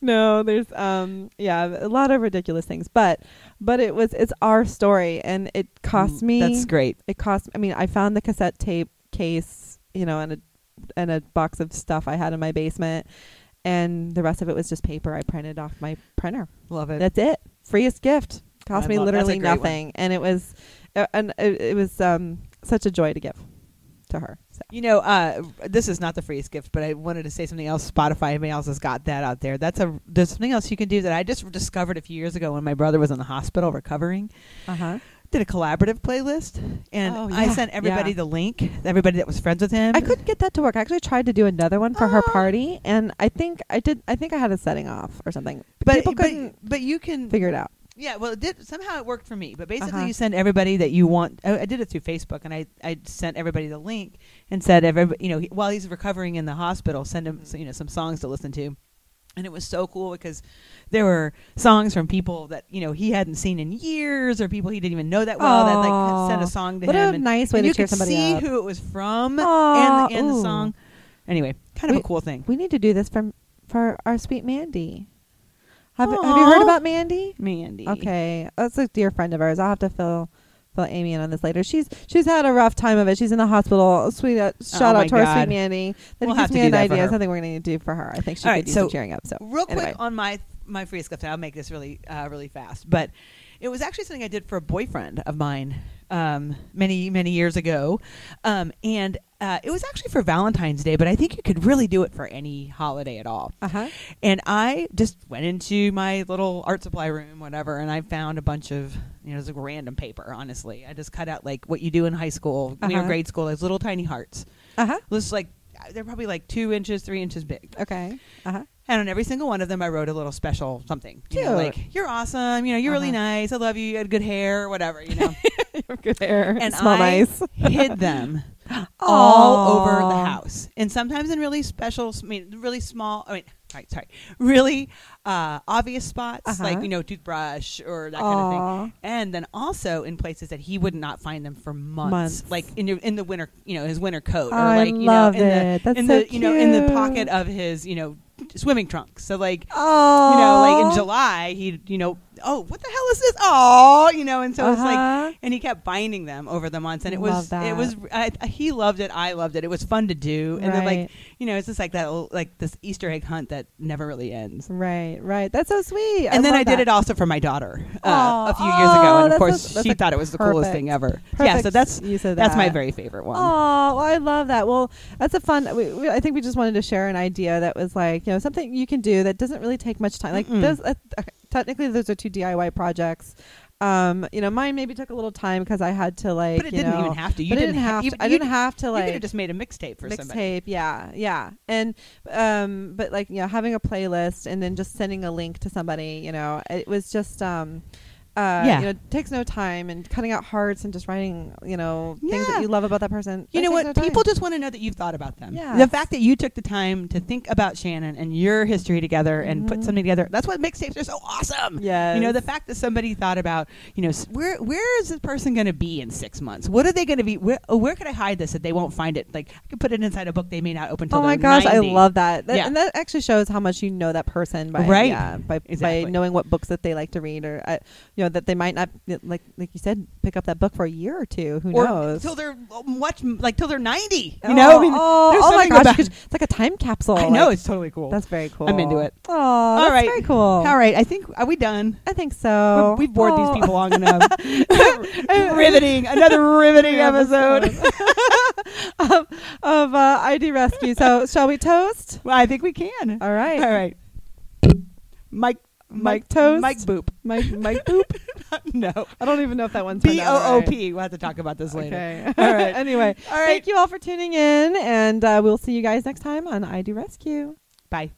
no, there's um, yeah, a lot of ridiculous things. But but it was it's our story, and it cost me. Mm, That's great. It cost. I mean, I found the cassette tape case, you know, and a and a box of stuff I had in my basement, and the rest of it was just paper I printed off my printer. Love it. That's it. Freest gift. Cost I me literally great one. nothing, and it was, uh, and it, it was um such a joy to give to her. So. You know, uh, this is not the freest gift, but I wanted to say something else. Spotify, anybody else has got that out there. That's a there's something else you can do that I just discovered a few years ago when my brother was in the hospital recovering. Uh huh. Did a collaborative playlist, and Oh, I sent everybody yeah. the link. Everybody that was friends with him. I couldn't get that to work. I actually tried to do another one for her Ah. party, and I think I did. I think I had a setting off or something. but People couldn't but you can figure it out. Yeah, well, it did somehow it worked for me. But basically, Uh-huh. you send everybody that you want. I, I did it through Facebook, and I I sent everybody the link and said you know he, while he's recovering in the hospital, send him you know some songs to listen to. And it was so cool because there were songs from people that you know he hadn't seen in years, or people he didn't even know that well that like sent a song to What him. a and, nice way and to you cheer could somebody see up. who it was from Aw, and the, and the song. Anyway, kind of We- a cool thing. We need to do this for for our sweet Mandy. Have, have you heard about Mandy? Mandy. Okay, that's a dear friend of ours. I'll have to fill fill Amy in on this later. She's she's had a rough time of it. She's in the hospital. Sweet uh, shout Oh out to our sweet Mandy. That We'll gives have to me an idea. Something we're going to do for her. I think she All could right, use so some cheering up. So Real quick on my my free gift, I'll make this really uh, really fast. But it was actually something I did for a boyfriend of mine um, many many years ago, um, and uh, it was actually for Valentine's Day. But I think you could really do it for any holiday at all. uh huh. And I just went into my little art supply room, whatever, and I found a bunch of you know, it was like random paper. Honestly, I just cut out like what you do in high school, you know, Uh-huh. grade school, those little tiny hearts. Uh huh. Was like they're probably like two inches, three inches big. Okay. Uh huh. And on every single one of them, I wrote a little special something. You know, Cute. like, you're awesome. You know, you're really Uh-huh. nice. I love you. You had good hair, whatever, you know. [LAUGHS] Good hair. And Smell I nice. [LAUGHS] hid them [GASPS] all over the house. And sometimes in really special, I mean, really small, I mean, sorry, sorry, really uh, obvious spots, Uh-huh. like, you know, toothbrush or that kind of thing. And then also in places that he would not find them for months, Months. like in your, in the winter, you know, his winter coat, or I like you love know, in it. the That's in so the you know in the pocket of his you know swimming trunks. So like Oh. you know, like in oh. July, he, you know, oh, what the hell is this? Oh, you know, and so it's like, Uh-huh. and he kept binding them over the months, and it Love was, that. it was, I, he loved it, I loved it. It was fun to do, and then like, you know, it's just like that, like this Easter egg hunt that never really ends. Right, right. That's so sweet. And then I did that. it also for my daughter uh, a few years ago, and of course she thought it was the coolest thing ever. yeah, so that's of that's my very favorite one. Oh, well, I love that. Well, that's a fun. We, we, I think we just wanted to share an idea that was like, you know, something you can do that doesn't really take much time. Like, Mm-mm. those, uh, technically, those are two DIY projects. Um, you know, mine maybe took a little time because I had to like. but it you didn't know, even have to. You didn't, didn't ha- have. you- to, I didn't have to like. You could have just made a mixtape for somebody. mixtape. Yeah, yeah, and um, but like you know, having a playlist and then just sending a link to somebody. You know, it was just um. Uh, Yeah. you know, it takes no time and cutting out hearts and just writing, you know, things Yeah. that you love about that person. You that know what? no. People just want to know that you've thought about them. Yes. The fact that you took the time to think about Shannon and your history together and put Mhm. something together, that's what mixtapes are so awesome. Yeah. You know, the fact that somebody thought about, you know, where where is this person going to be in six months? What are they going to be? Where, oh, where could I hide this that they won't find it? Like, I could put it inside a book they may not open until Oh my gosh, 90. I love that. That- Yeah. And that actually shows how much you know that person by Right. yeah, by Exactly. by knowing what books that they like to read or uh, you know that they might not like like you said pick up that book for a year or two. Who Or knows? till they're um, watch like till they're ninety. oh, You know, I mean, oh, oh my gosh, about- you could- it's like a time capsule. I know Like, it's totally cool. that's very cool. I'm into it. Oh, that's right. very cool. All right, I think are we done? I think so. We've bored Oh. these people long enough. [LAUGHS] [LAUGHS] riveting, another riveting episode. [LAUGHS] of, of uh, ID Rescue. So, shall we toast? well, I think we can. All right. All right. Mike, Mike toast? Mike Boop. Mike, Mike Boop. [LAUGHS] no. I don't even know if that one turned B O O. P. We'll have to talk about this later. Okay. [LAUGHS] All right. [LAUGHS] anyway, All right. thank you all for tuning in, and uh, we'll see you guys next time on I Do Rescue. Bye.